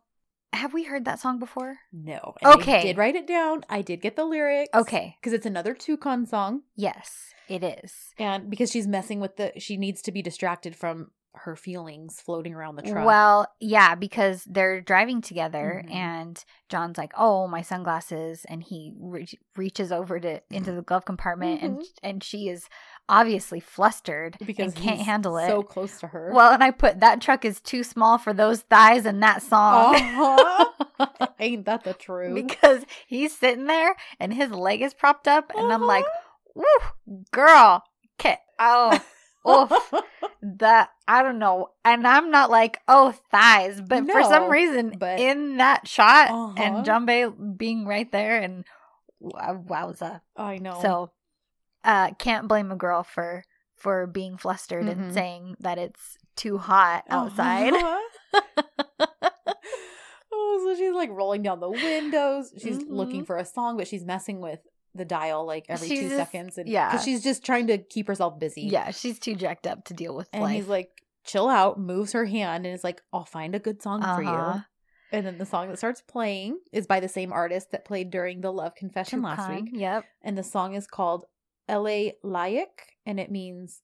have we heard that song before? No. Okay. I did write it down. I did get the lyrics. Okay. Because it's another Tuğkan song. Yes, it is. And because she's messing with the, she needs to be distracted from her feelings floating around the truck. Well, yeah, because they're driving together Mhm. and John's like, "Oh, my sunglasses." And he re- reaches over to into the glove compartment and and she is obviously flustered because and can't handle it. So close to her. well, and I put that truck is too small for those thighs and that song. Uh-huh. <laughs> Ain't that the <laughs> truth? because he's sitting there and his leg is propped up and I'm like, "Woo, girl, okay, oh, oof." <laughs> that I don't know, and I'm not like oh thighs, but for some reason but- in that shot Uh-huh. and Jumbe being right there and wowza. I know. So uh can't blame a girl for for being flustered Mhm. and saying that it's too hot outside. Uh-huh. <laughs> <laughs> oh, so she's like rolling down the windows. She's looking Mhm. for a song, but she's messing with the dial like every She's two just- seconds. And, yeah. Because she's just trying to keep herself busy. yeah, she's too jacked up to deal with And life. he's like, chill out, moves her hand, and is like, I'll find a good song for Uh-huh. you. And then the song that starts playing is by the same artist that played during the Love Confession last week. Yep. And the song is called L.A. Layak, and it means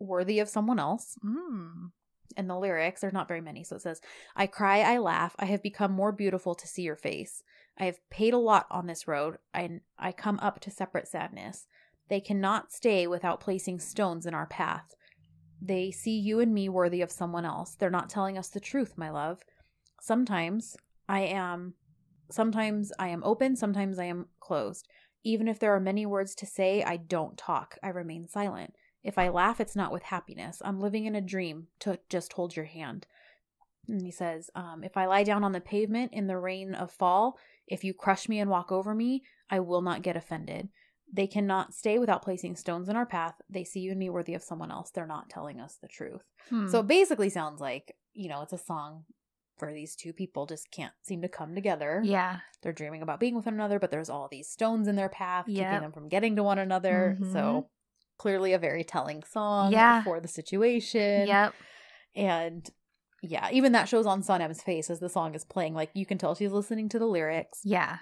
worthy of someone else. Mm. And the lyrics, there's not very many. So it says, I cry, I laugh. I have become more beautiful to see your face. I have paid a lot on this road, and I come up to separate sadness. They cannot stay without placing stones in our path. They see you and me worthy of someone else. They're not telling us the truth, my love. Sometimes I am sometimes I am open, sometimes I am closed. Even if there are many words to say, I don't talk. I remain silent. If I laugh, it's not with happiness. I'm living in a dream to just hold your hand. And he says, um, If I lie down on the pavement in the rain of fall, if you crush me and walk over me, I will not get offended. They cannot stay without placing stones in our path. They see you and me worthy of someone else. They're not telling us the truth. Hmm. So it basically sounds like, you know, it's a song for these two people just can't seem to come together. yeah. They're dreaming about being with one another, but there's all these stones in their path, Yep. keeping them from getting to one another. Mhm. So clearly a very telling song Yeah. for the situation. Yep. And yeah, even that shows on Sanem's face as the song is playing. Like you can tell she's listening to the lyrics. Yeah.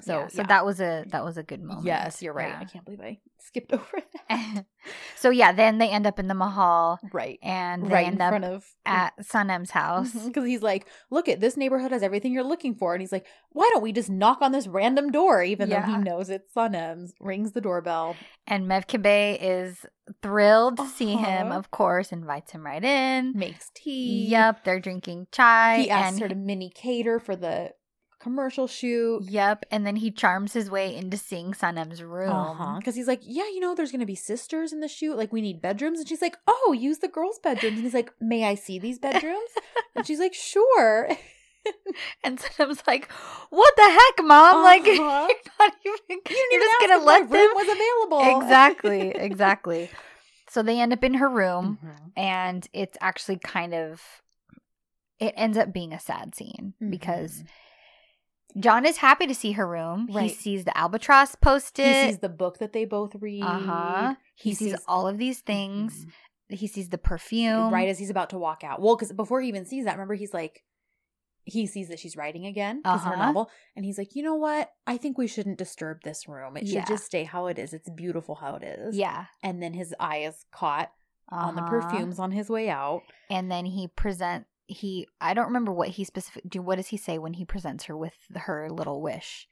So, Yeah, so yeah. that was a that was a good moment. Yes, you're right. Yeah. I can't believe I skipped <laughs> over that. <laughs> so yeah, then they end up in the mahal right. and they Right in up front of at Sanem's house. because he's like, look at this neighborhood has everything you're looking for, and he's like, why don't we just knock on this random door, even though he knows it's Sanem's? Rings the doorbell. And Mevkibe is thrilled to see him, Uh-huh. of course, invites him right in. Makes tea. Yep, they're drinking chai. He asks and her to mini cater for the commercial shoot. Yep, and then he charms his way into seeing Sanem's room. Uh-huh. Because he's like, yeah, you know, there's going to be sisters in the shoot. Like, we need bedrooms. And she's like, oh, use the girls' bedrooms. And he's like, may I see these bedrooms? and she's like, sure. <laughs> And Sanem's like, "What the heck, mom? Like, <laughs> you're Uh-huh. not even. You You're just if my let room them was available. exactly, <laughs> exactly." So they end up in her room, Mhm. and it's actually kind of. It ends up being a sad scene because Mhm. John is happy to see her room. He sees the albatross posted. he sees the book that they both read. uh huh. He, He sees, sees- all of these things. Mhm. He sees the perfume. right as he's about to walk out. Well, because before he even sees that, remember he's like, he sees that she's writing again because her Uh-huh. novel, and he's like, you know what? I think we shouldn't disturb this room. It should Yeah. just stay how it is. It's beautiful how it is. Yeah. And then his eye is caught on the Uh-huh. perfumes on his way out. and then he present he i don't remember what he specific do what does he say when he presents her with her little wish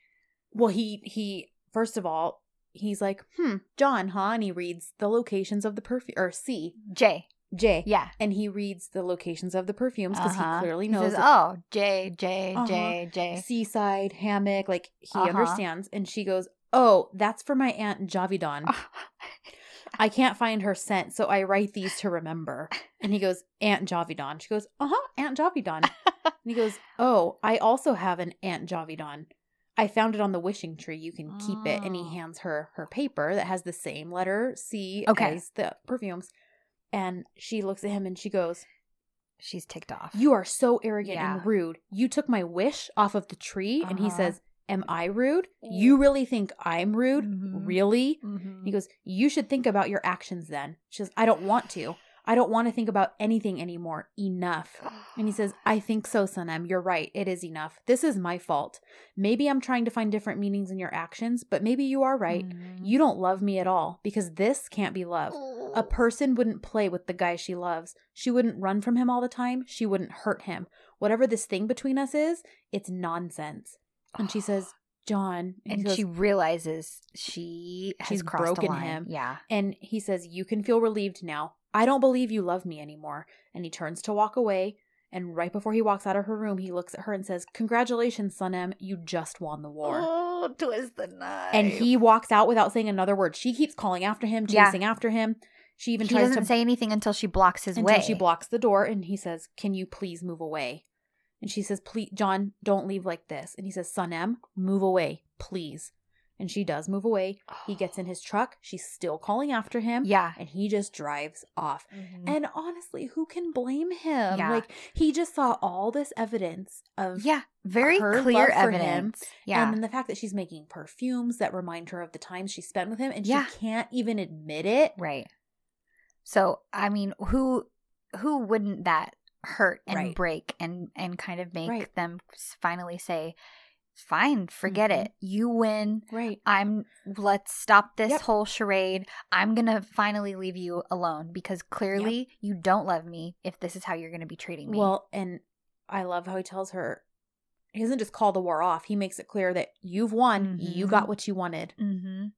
Well, he he first of all, he's like, hmm, John, huh? And he reads the locations of the perfume or C j J. yeah And he reads the locations of the perfumes because Uh-huh. he clearly He knows says, that oh j j Uh-huh. j j seaside hammock. Like he Uh-huh. understands, and she goes, "Oh, that's for my aunt Javidan. <laughs> I can't find her scent, so I write these to remember." <laughs> And he goes, "Aunt Javidan." She goes, "Uh huh, Aunt Javidan." <laughs> and he goes, "Oh, I also have an Aunt Javidan. I found it on the wishing tree. You can keep it." And Oh. he hands her her paper that has the same letter C Okay. as the perfumes. And she looks at him and she goes, she's ticked off you are so arrogant Yeah. and rude. You took my wish off of the tree. And he Uh-huh. says, Am I rude? You really think I'm rude? Mhm. Really? Mhm. He goes, You should think about your actions then. She says, I don't want to. I don't want to think about anything anymore. Enough. And he says, I think so, Sanem. You're right. It is enough. This is my fault. Maybe I'm trying to find different meanings in your actions, but maybe you are right. Mhm. You don't love me at all because this can't be love. A person wouldn't play with the guy she loves. She wouldn't run from him all the time. She wouldn't hurt him. Whatever this thing between us is, it's nonsense. And she says, <gasps> John. And, and goes- she realizes she has She's broken him. yeah and he says, You can feel relieved now. I don't believe you love me anymore. And he turns to walk away. And right before he walks out of her room, he looks at her and says, Congratulations, Sanem. You just won the war. oh twist the knife And he walks out without saying another word. She keeps calling after him, Yeah. chasing after him. She even he tries doesn't to say anything until she blocks his until way she blocks the door and he says, Can you please move away? And she says, Please, John, don't leave like this. And he says, Sanem, move away, please. And she does move away. He gets in <sighs> his truck. She's still calling after him. yeah And he just drives off. Mhm. And honestly, who can blame him? Yeah. Like, he just saw all this evidence of. yeah very clear for him. evidence yeah And then the fact that she's making perfumes that remind her of the time she spent with him and Yeah. she can't even admit it. Right. So, I mean, who who wouldn't that hurt and Right. break and and kind of make Right. them finally say, "Fine, forget Mhm. it. You win. Right. I'm let's stop this Yep. whole charade. I'm going to finally leave you alone because clearly you don't love me if this is how you're going to be treating me." Well, and I love how he tells her he doesn't just call the war off. He makes it clear that you've won. You Mhm. got what you wanted. mhm.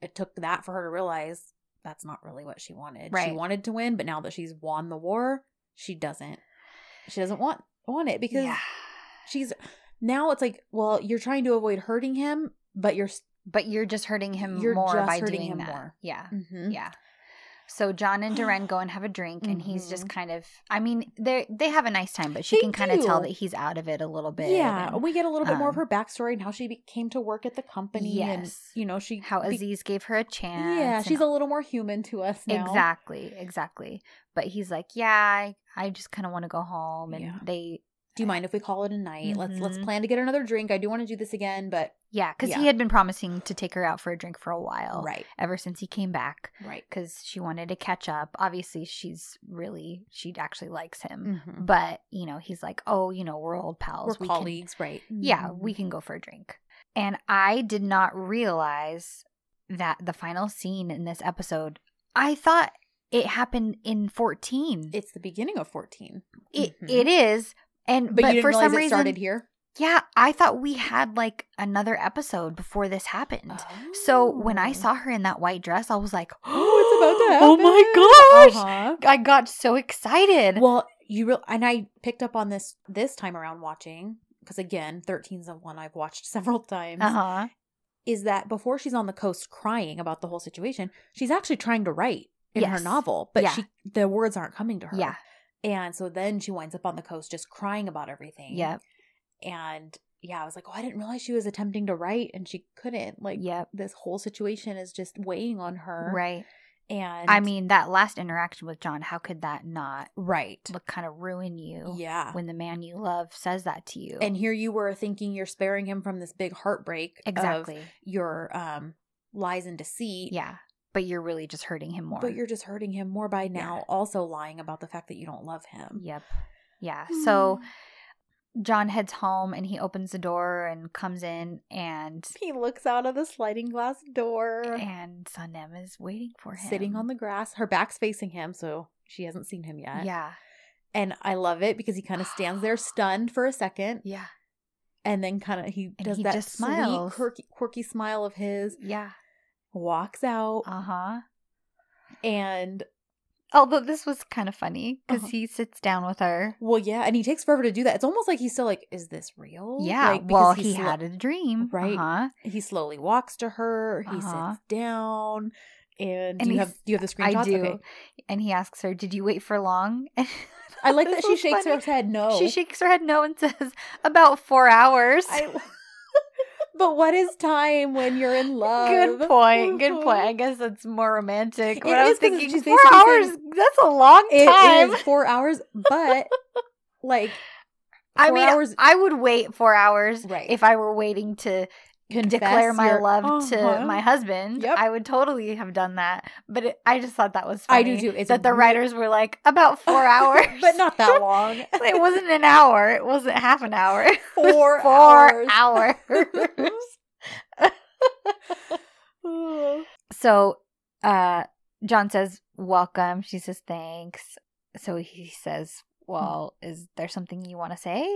It took that for her to realize that's not really what she wanted. She wanted to win, but now that she's won the war, she doesn't. She doesn't want want it because yeah. she's now it's like, well, you're trying to avoid hurting him, but you're But you're just hurting him You're more by doing him that. more. Yeah. Mhm. Yeah. So John and Deren go and have a drink, and he's just kind of. I mean, they they have a nice time, but she They can kind of tell that he's out of it a little bit. Yeah, and we get a little bit more of um, her backstory and how she be- came to work at the company, and Yes. you know she how be- Aziz gave her a chance. yeah, and she's a little more human to us now. exactly, exactly. But he's like, yeah, I, I just kind of want to go home, and Yeah. they do you mind if we call it a night? Let's let's Mhm. plan to get another drink. I do want to do this again, but Yeah, because Yeah. he had been promising to take her out for a drink for a while. right, Ever since he came back, right. because she wanted to catch up. Obviously, she's really, she actually likes him. Mhm. But, you know, he's like, oh, you know, we're old pals. We're We can- colleagues, right? yeah, Mhm. we can go for a drink. And I did not realize that the final scene in this episode, I thought it happened in 14. It's the beginning of fourteen, it, Mhm. it is. And but, but, for some it reason, started here. yeah, I thought we had like another episode before this happened. So when I Oh. saw her in that white dress, I was like, oh, <gasps> <gasps> it's about to happen!" Oh my gosh! Uh-huh. I got so excited. Well, you real and I picked up on this this time around watching because again, 13's the one I've watched <laughs> several times. Uh huh. Is that before she's on the coast crying about the whole situation, she's actually trying to write in her novel, but Yeah. she the words aren't coming to her. Yeah. and so then she winds up on the coast just crying about everything. Yep. and yeah, I was like, oh, I didn't realize she was attempting to write and she couldn't. Like, Yep. this whole situation is just weighing on her. Right. And I mean, that last interaction with John, how could that not right. look kind of ruin you Yeah. when the man you love says that to you? and here you were thinking you're sparing him from this big heartbreak exactly. of your um lies and deceit. Yeah. But you're really just hurting him more. But you're just hurting him more by now Yeah. also lying about the fact that you don't love him. Yep. Yeah. So <sighs> John heads home and he opens the door and comes in and he looks out of the sliding glass door and Sanem is waiting for him. sitting on the grass. Her back's facing him, so she hasn't seen him yet. Yeah. And I love it because he kind of stands there <sighs> stunned for a second Yeah. and then kind of he And does he that sweet quirky, quirky smile of his, Yeah. Walks out Uh-huh. and Although this was kind of funny because Uh-huh. he sits down with her. well yeah, and he takes forever to do that. It's almost like he's still like is this real? Yeah. Like, because well, he slo- had a dream. Right. Uh-huh. he slowly walks to her, he Uh-huh. sits down and, And do you have do you have the screenshots? I do. Okay. And he asks her, Did you wait for long? <laughs> I like that she shakes funny. her head no. She shakes her head no and <laughs> says, About four hours. I, <laughs> but what is time when you're in love? Good point. Good <laughs> point. I guess that's more romantic. It But I was thinking, four basically hours. saying- that's a long It time. is four hours, but like <laughs> I four mean, hours- I would wait four hours Right. if I were waiting to confess declare my your- love Uh-huh. to my husband. Yep. I would totally have done that. But it, I just thought that was funny. I do too. It's that the writers were like about <laughs> four hours, but not that long. <laughs> it wasn't an hour. It wasn't half an hour. <laughs> Four, four hours. hours. so uh John says, Welcome. She says, Thanks. So he says, Well, is there something you want to say?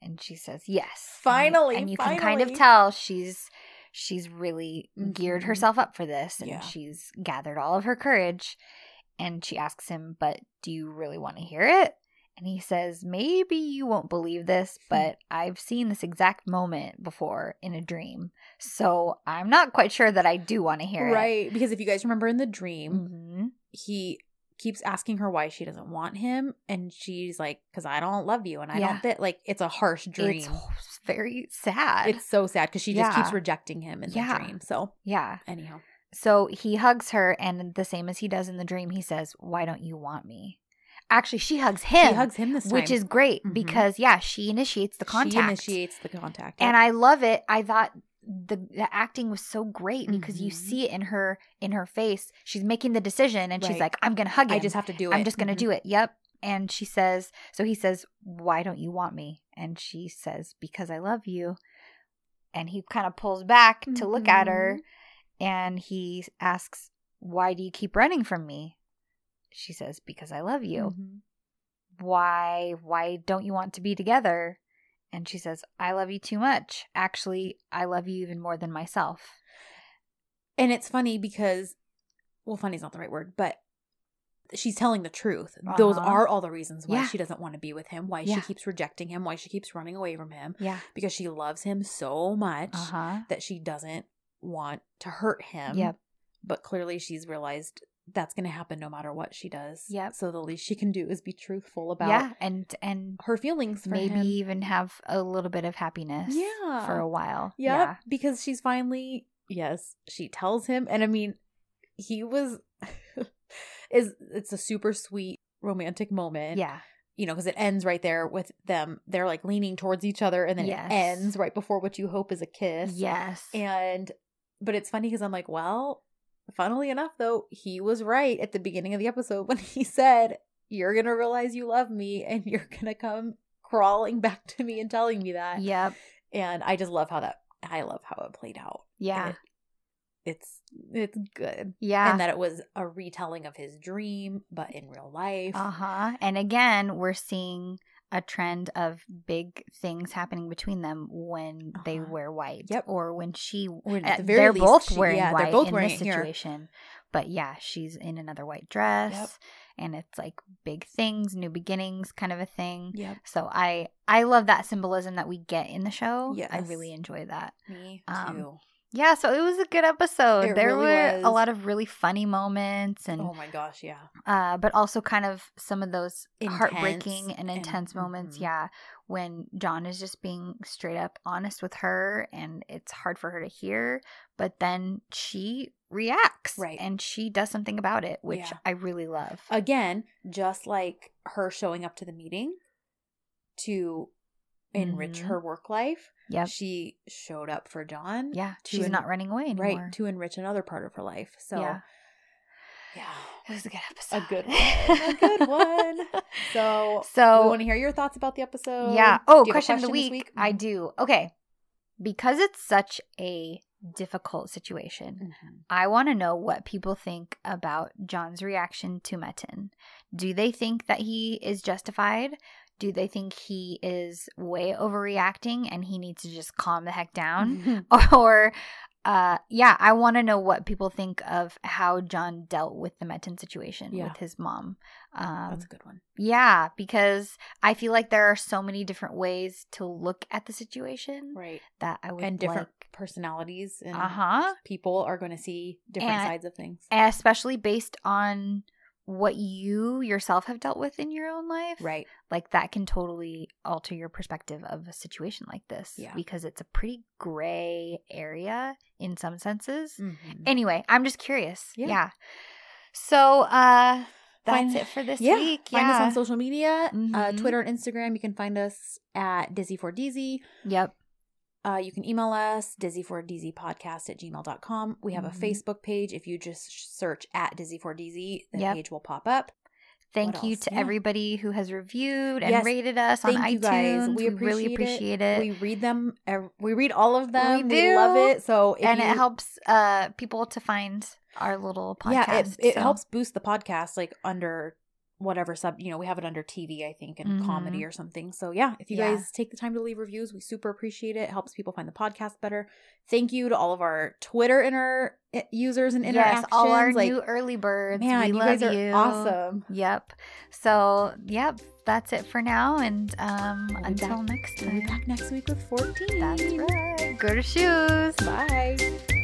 And she says, Yes. Finally, And, you can kind of tell she's she's really geared Mhm. herself up for this and Yeah. she's gathered all of her courage. And she asks him, But do you really want to hear it? And he says, Maybe you won't believe this, <laughs> but I've seen this exact moment before in a dream. So I'm not quite sure that I do want to hear it. right. Because if you guys remember in the dream, hmm he keeps asking her why she doesn't want him, and she's like, "Because I don't love you, and I Yeah. don't fit." Like it's a harsh dream. It's <laughs> very sad. It's so sad because she just keeps rejecting him in Yeah. the dream. So yeah. anyhow, So he hugs her, and the same as he does in the dream, he says, Why don't you want me? Actually, she hugs him. he hugs him this time, which is great Mhm. because, yeah, she initiates the contact. She initiates the contact, and I love it. I thought the, the acting was so great because you Mhm. see it in her in her face. She's making the decision, and she's like, "I'm gonna hug him. I just have to do it. I'm just gonna Mhm. do it." Yep. And she says, so he says, "Why don't you want me?" And she says, "Because I love you." And he kind of pulls back to look at her, Mm-hmm. and he asks, "Why do you keep running from me?" She says, "Because I love you." Mhm. why why don't you want to be together and she says i love you too much actually i love you even more than myself And it's funny because, well, funny is not the right word, but she's telling the truth. Those Uh-huh. are all the reasons why Yeah. she doesn't want to be with him, why Yeah. she keeps rejecting him, why she keeps running away from him, yeah because she loves him so much uh-huh that she doesn't want to hurt him. Yep. But clearly she's realized that's going to happen no matter what she does. Yeah. So the least she can do is be truthful about yeah and and her feelings for maybe him. even have a little bit of happiness Yeah. for a while Yep, yeah because she's finally yes, she tells him and I mean he was <laughs> is it's a super sweet romantic moment. yeah you know, because it ends right there with them. They're like leaning towards each other, and then Yes. it ends right before what you hope is a kiss. Yes. And, but it's funny because I'm like, well, funnily enough, though, he was right at the beginning of the episode when <laughs> he said, You're going to realize you love me and you're going to come crawling back to me and telling me that. Yep. And I just love how that, I love how it played out. Yeah. It- it's, it's good. Yeah. And that it was a retelling of his dream, but in real life. Uh huh. And again, we're seeing a trend of big things happening between them when they Uh-huh. wear white. Yep. Or when she. Or at the very they're least, both she- wearing yeah, white they're both in wearing this situation. But yeah, she's in another white dress. Yep. And it's like big things, new beginnings kind of a thing. Yep. So I I love that symbolism that we get in the show. I really enjoy that. Me Um, too. Yeah, so it was a good episode. It there really were was. a lot of really funny moments and oh my gosh, yeah. uh but also kind of some of those heartbreaking Intense and and- intense moments, mhm. yeah, when John is just being straight up honest with her and it's hard for her to hear, but then she reacts Right. and she does something about it, which Yeah. I really love. again, just like her showing up to the meeting to enrich Mhm. her work life, Yeah, she showed up for John. Yeah, to she's en- not running away anymore. right to enrich another part of her life. So Yeah. yeah, It was a good episode. a good <laughs> one, a good one. So So we want to hear your thoughts about the episode. Yeah. Oh, Do you have a question, of the this week. I do. Okay. Because it's such a difficult situation, Mhm. I want to know what people think about John's reaction to Metin. Do they think that he is justified? Do they think he is way overreacting and he needs to just calm the heck down? <laughs> <laughs> or uh yeah, I want to know what people think of how John dealt with the Metin situation Yeah. with his mom. Um That's a good one. yeah, because I feel like there are so many different ways to look at the situation Right. that I would And different like, personalities and uh-huh, people are going to see different And- sides of things. especially based on what you yourself have dealt with in your own life. Right. Like that can totally alter your perspective of a situation like this Yeah. because it's a pretty gray area in some senses. Mhm. Anyway, I'm just curious. Yeah. Yeah. So, uh that's Find- it for this yeah. week. Find us on social media, uh, Mhm. Twitter and Instagram. You can find us at Dizzy for Dizzy. Yep. Uh, you can email us, dizzy4dzpodcast at gmail.com. We have Mhm. a Facebook page. If you just search at Dizzy4DZ, the Yep. page will pop up. Thank you to Yeah. everybody who has reviewed and Yes. rated us on Thank iTunes. guys. We really appreciate appreciate it. We read them. We read all of them. We, do. love it. So if and you, it helps uh people to find our little podcast. Yeah, it, it so- helps boost the podcast like under whatever sub you know we have it under tv i think and Mhm. comedy or something so yeah if you Yeah. guys take the time to leave reviews we super appreciate it. it helps people find the podcast better thank you to all of our twitter inter eh, users and interactions Yes, all our like new early birds. man we you love guys are you. awesome Yep. So yep, that's it for now. And um We'll until back- next we'll be time. back next week with 14 That's right. Go to shoes. bye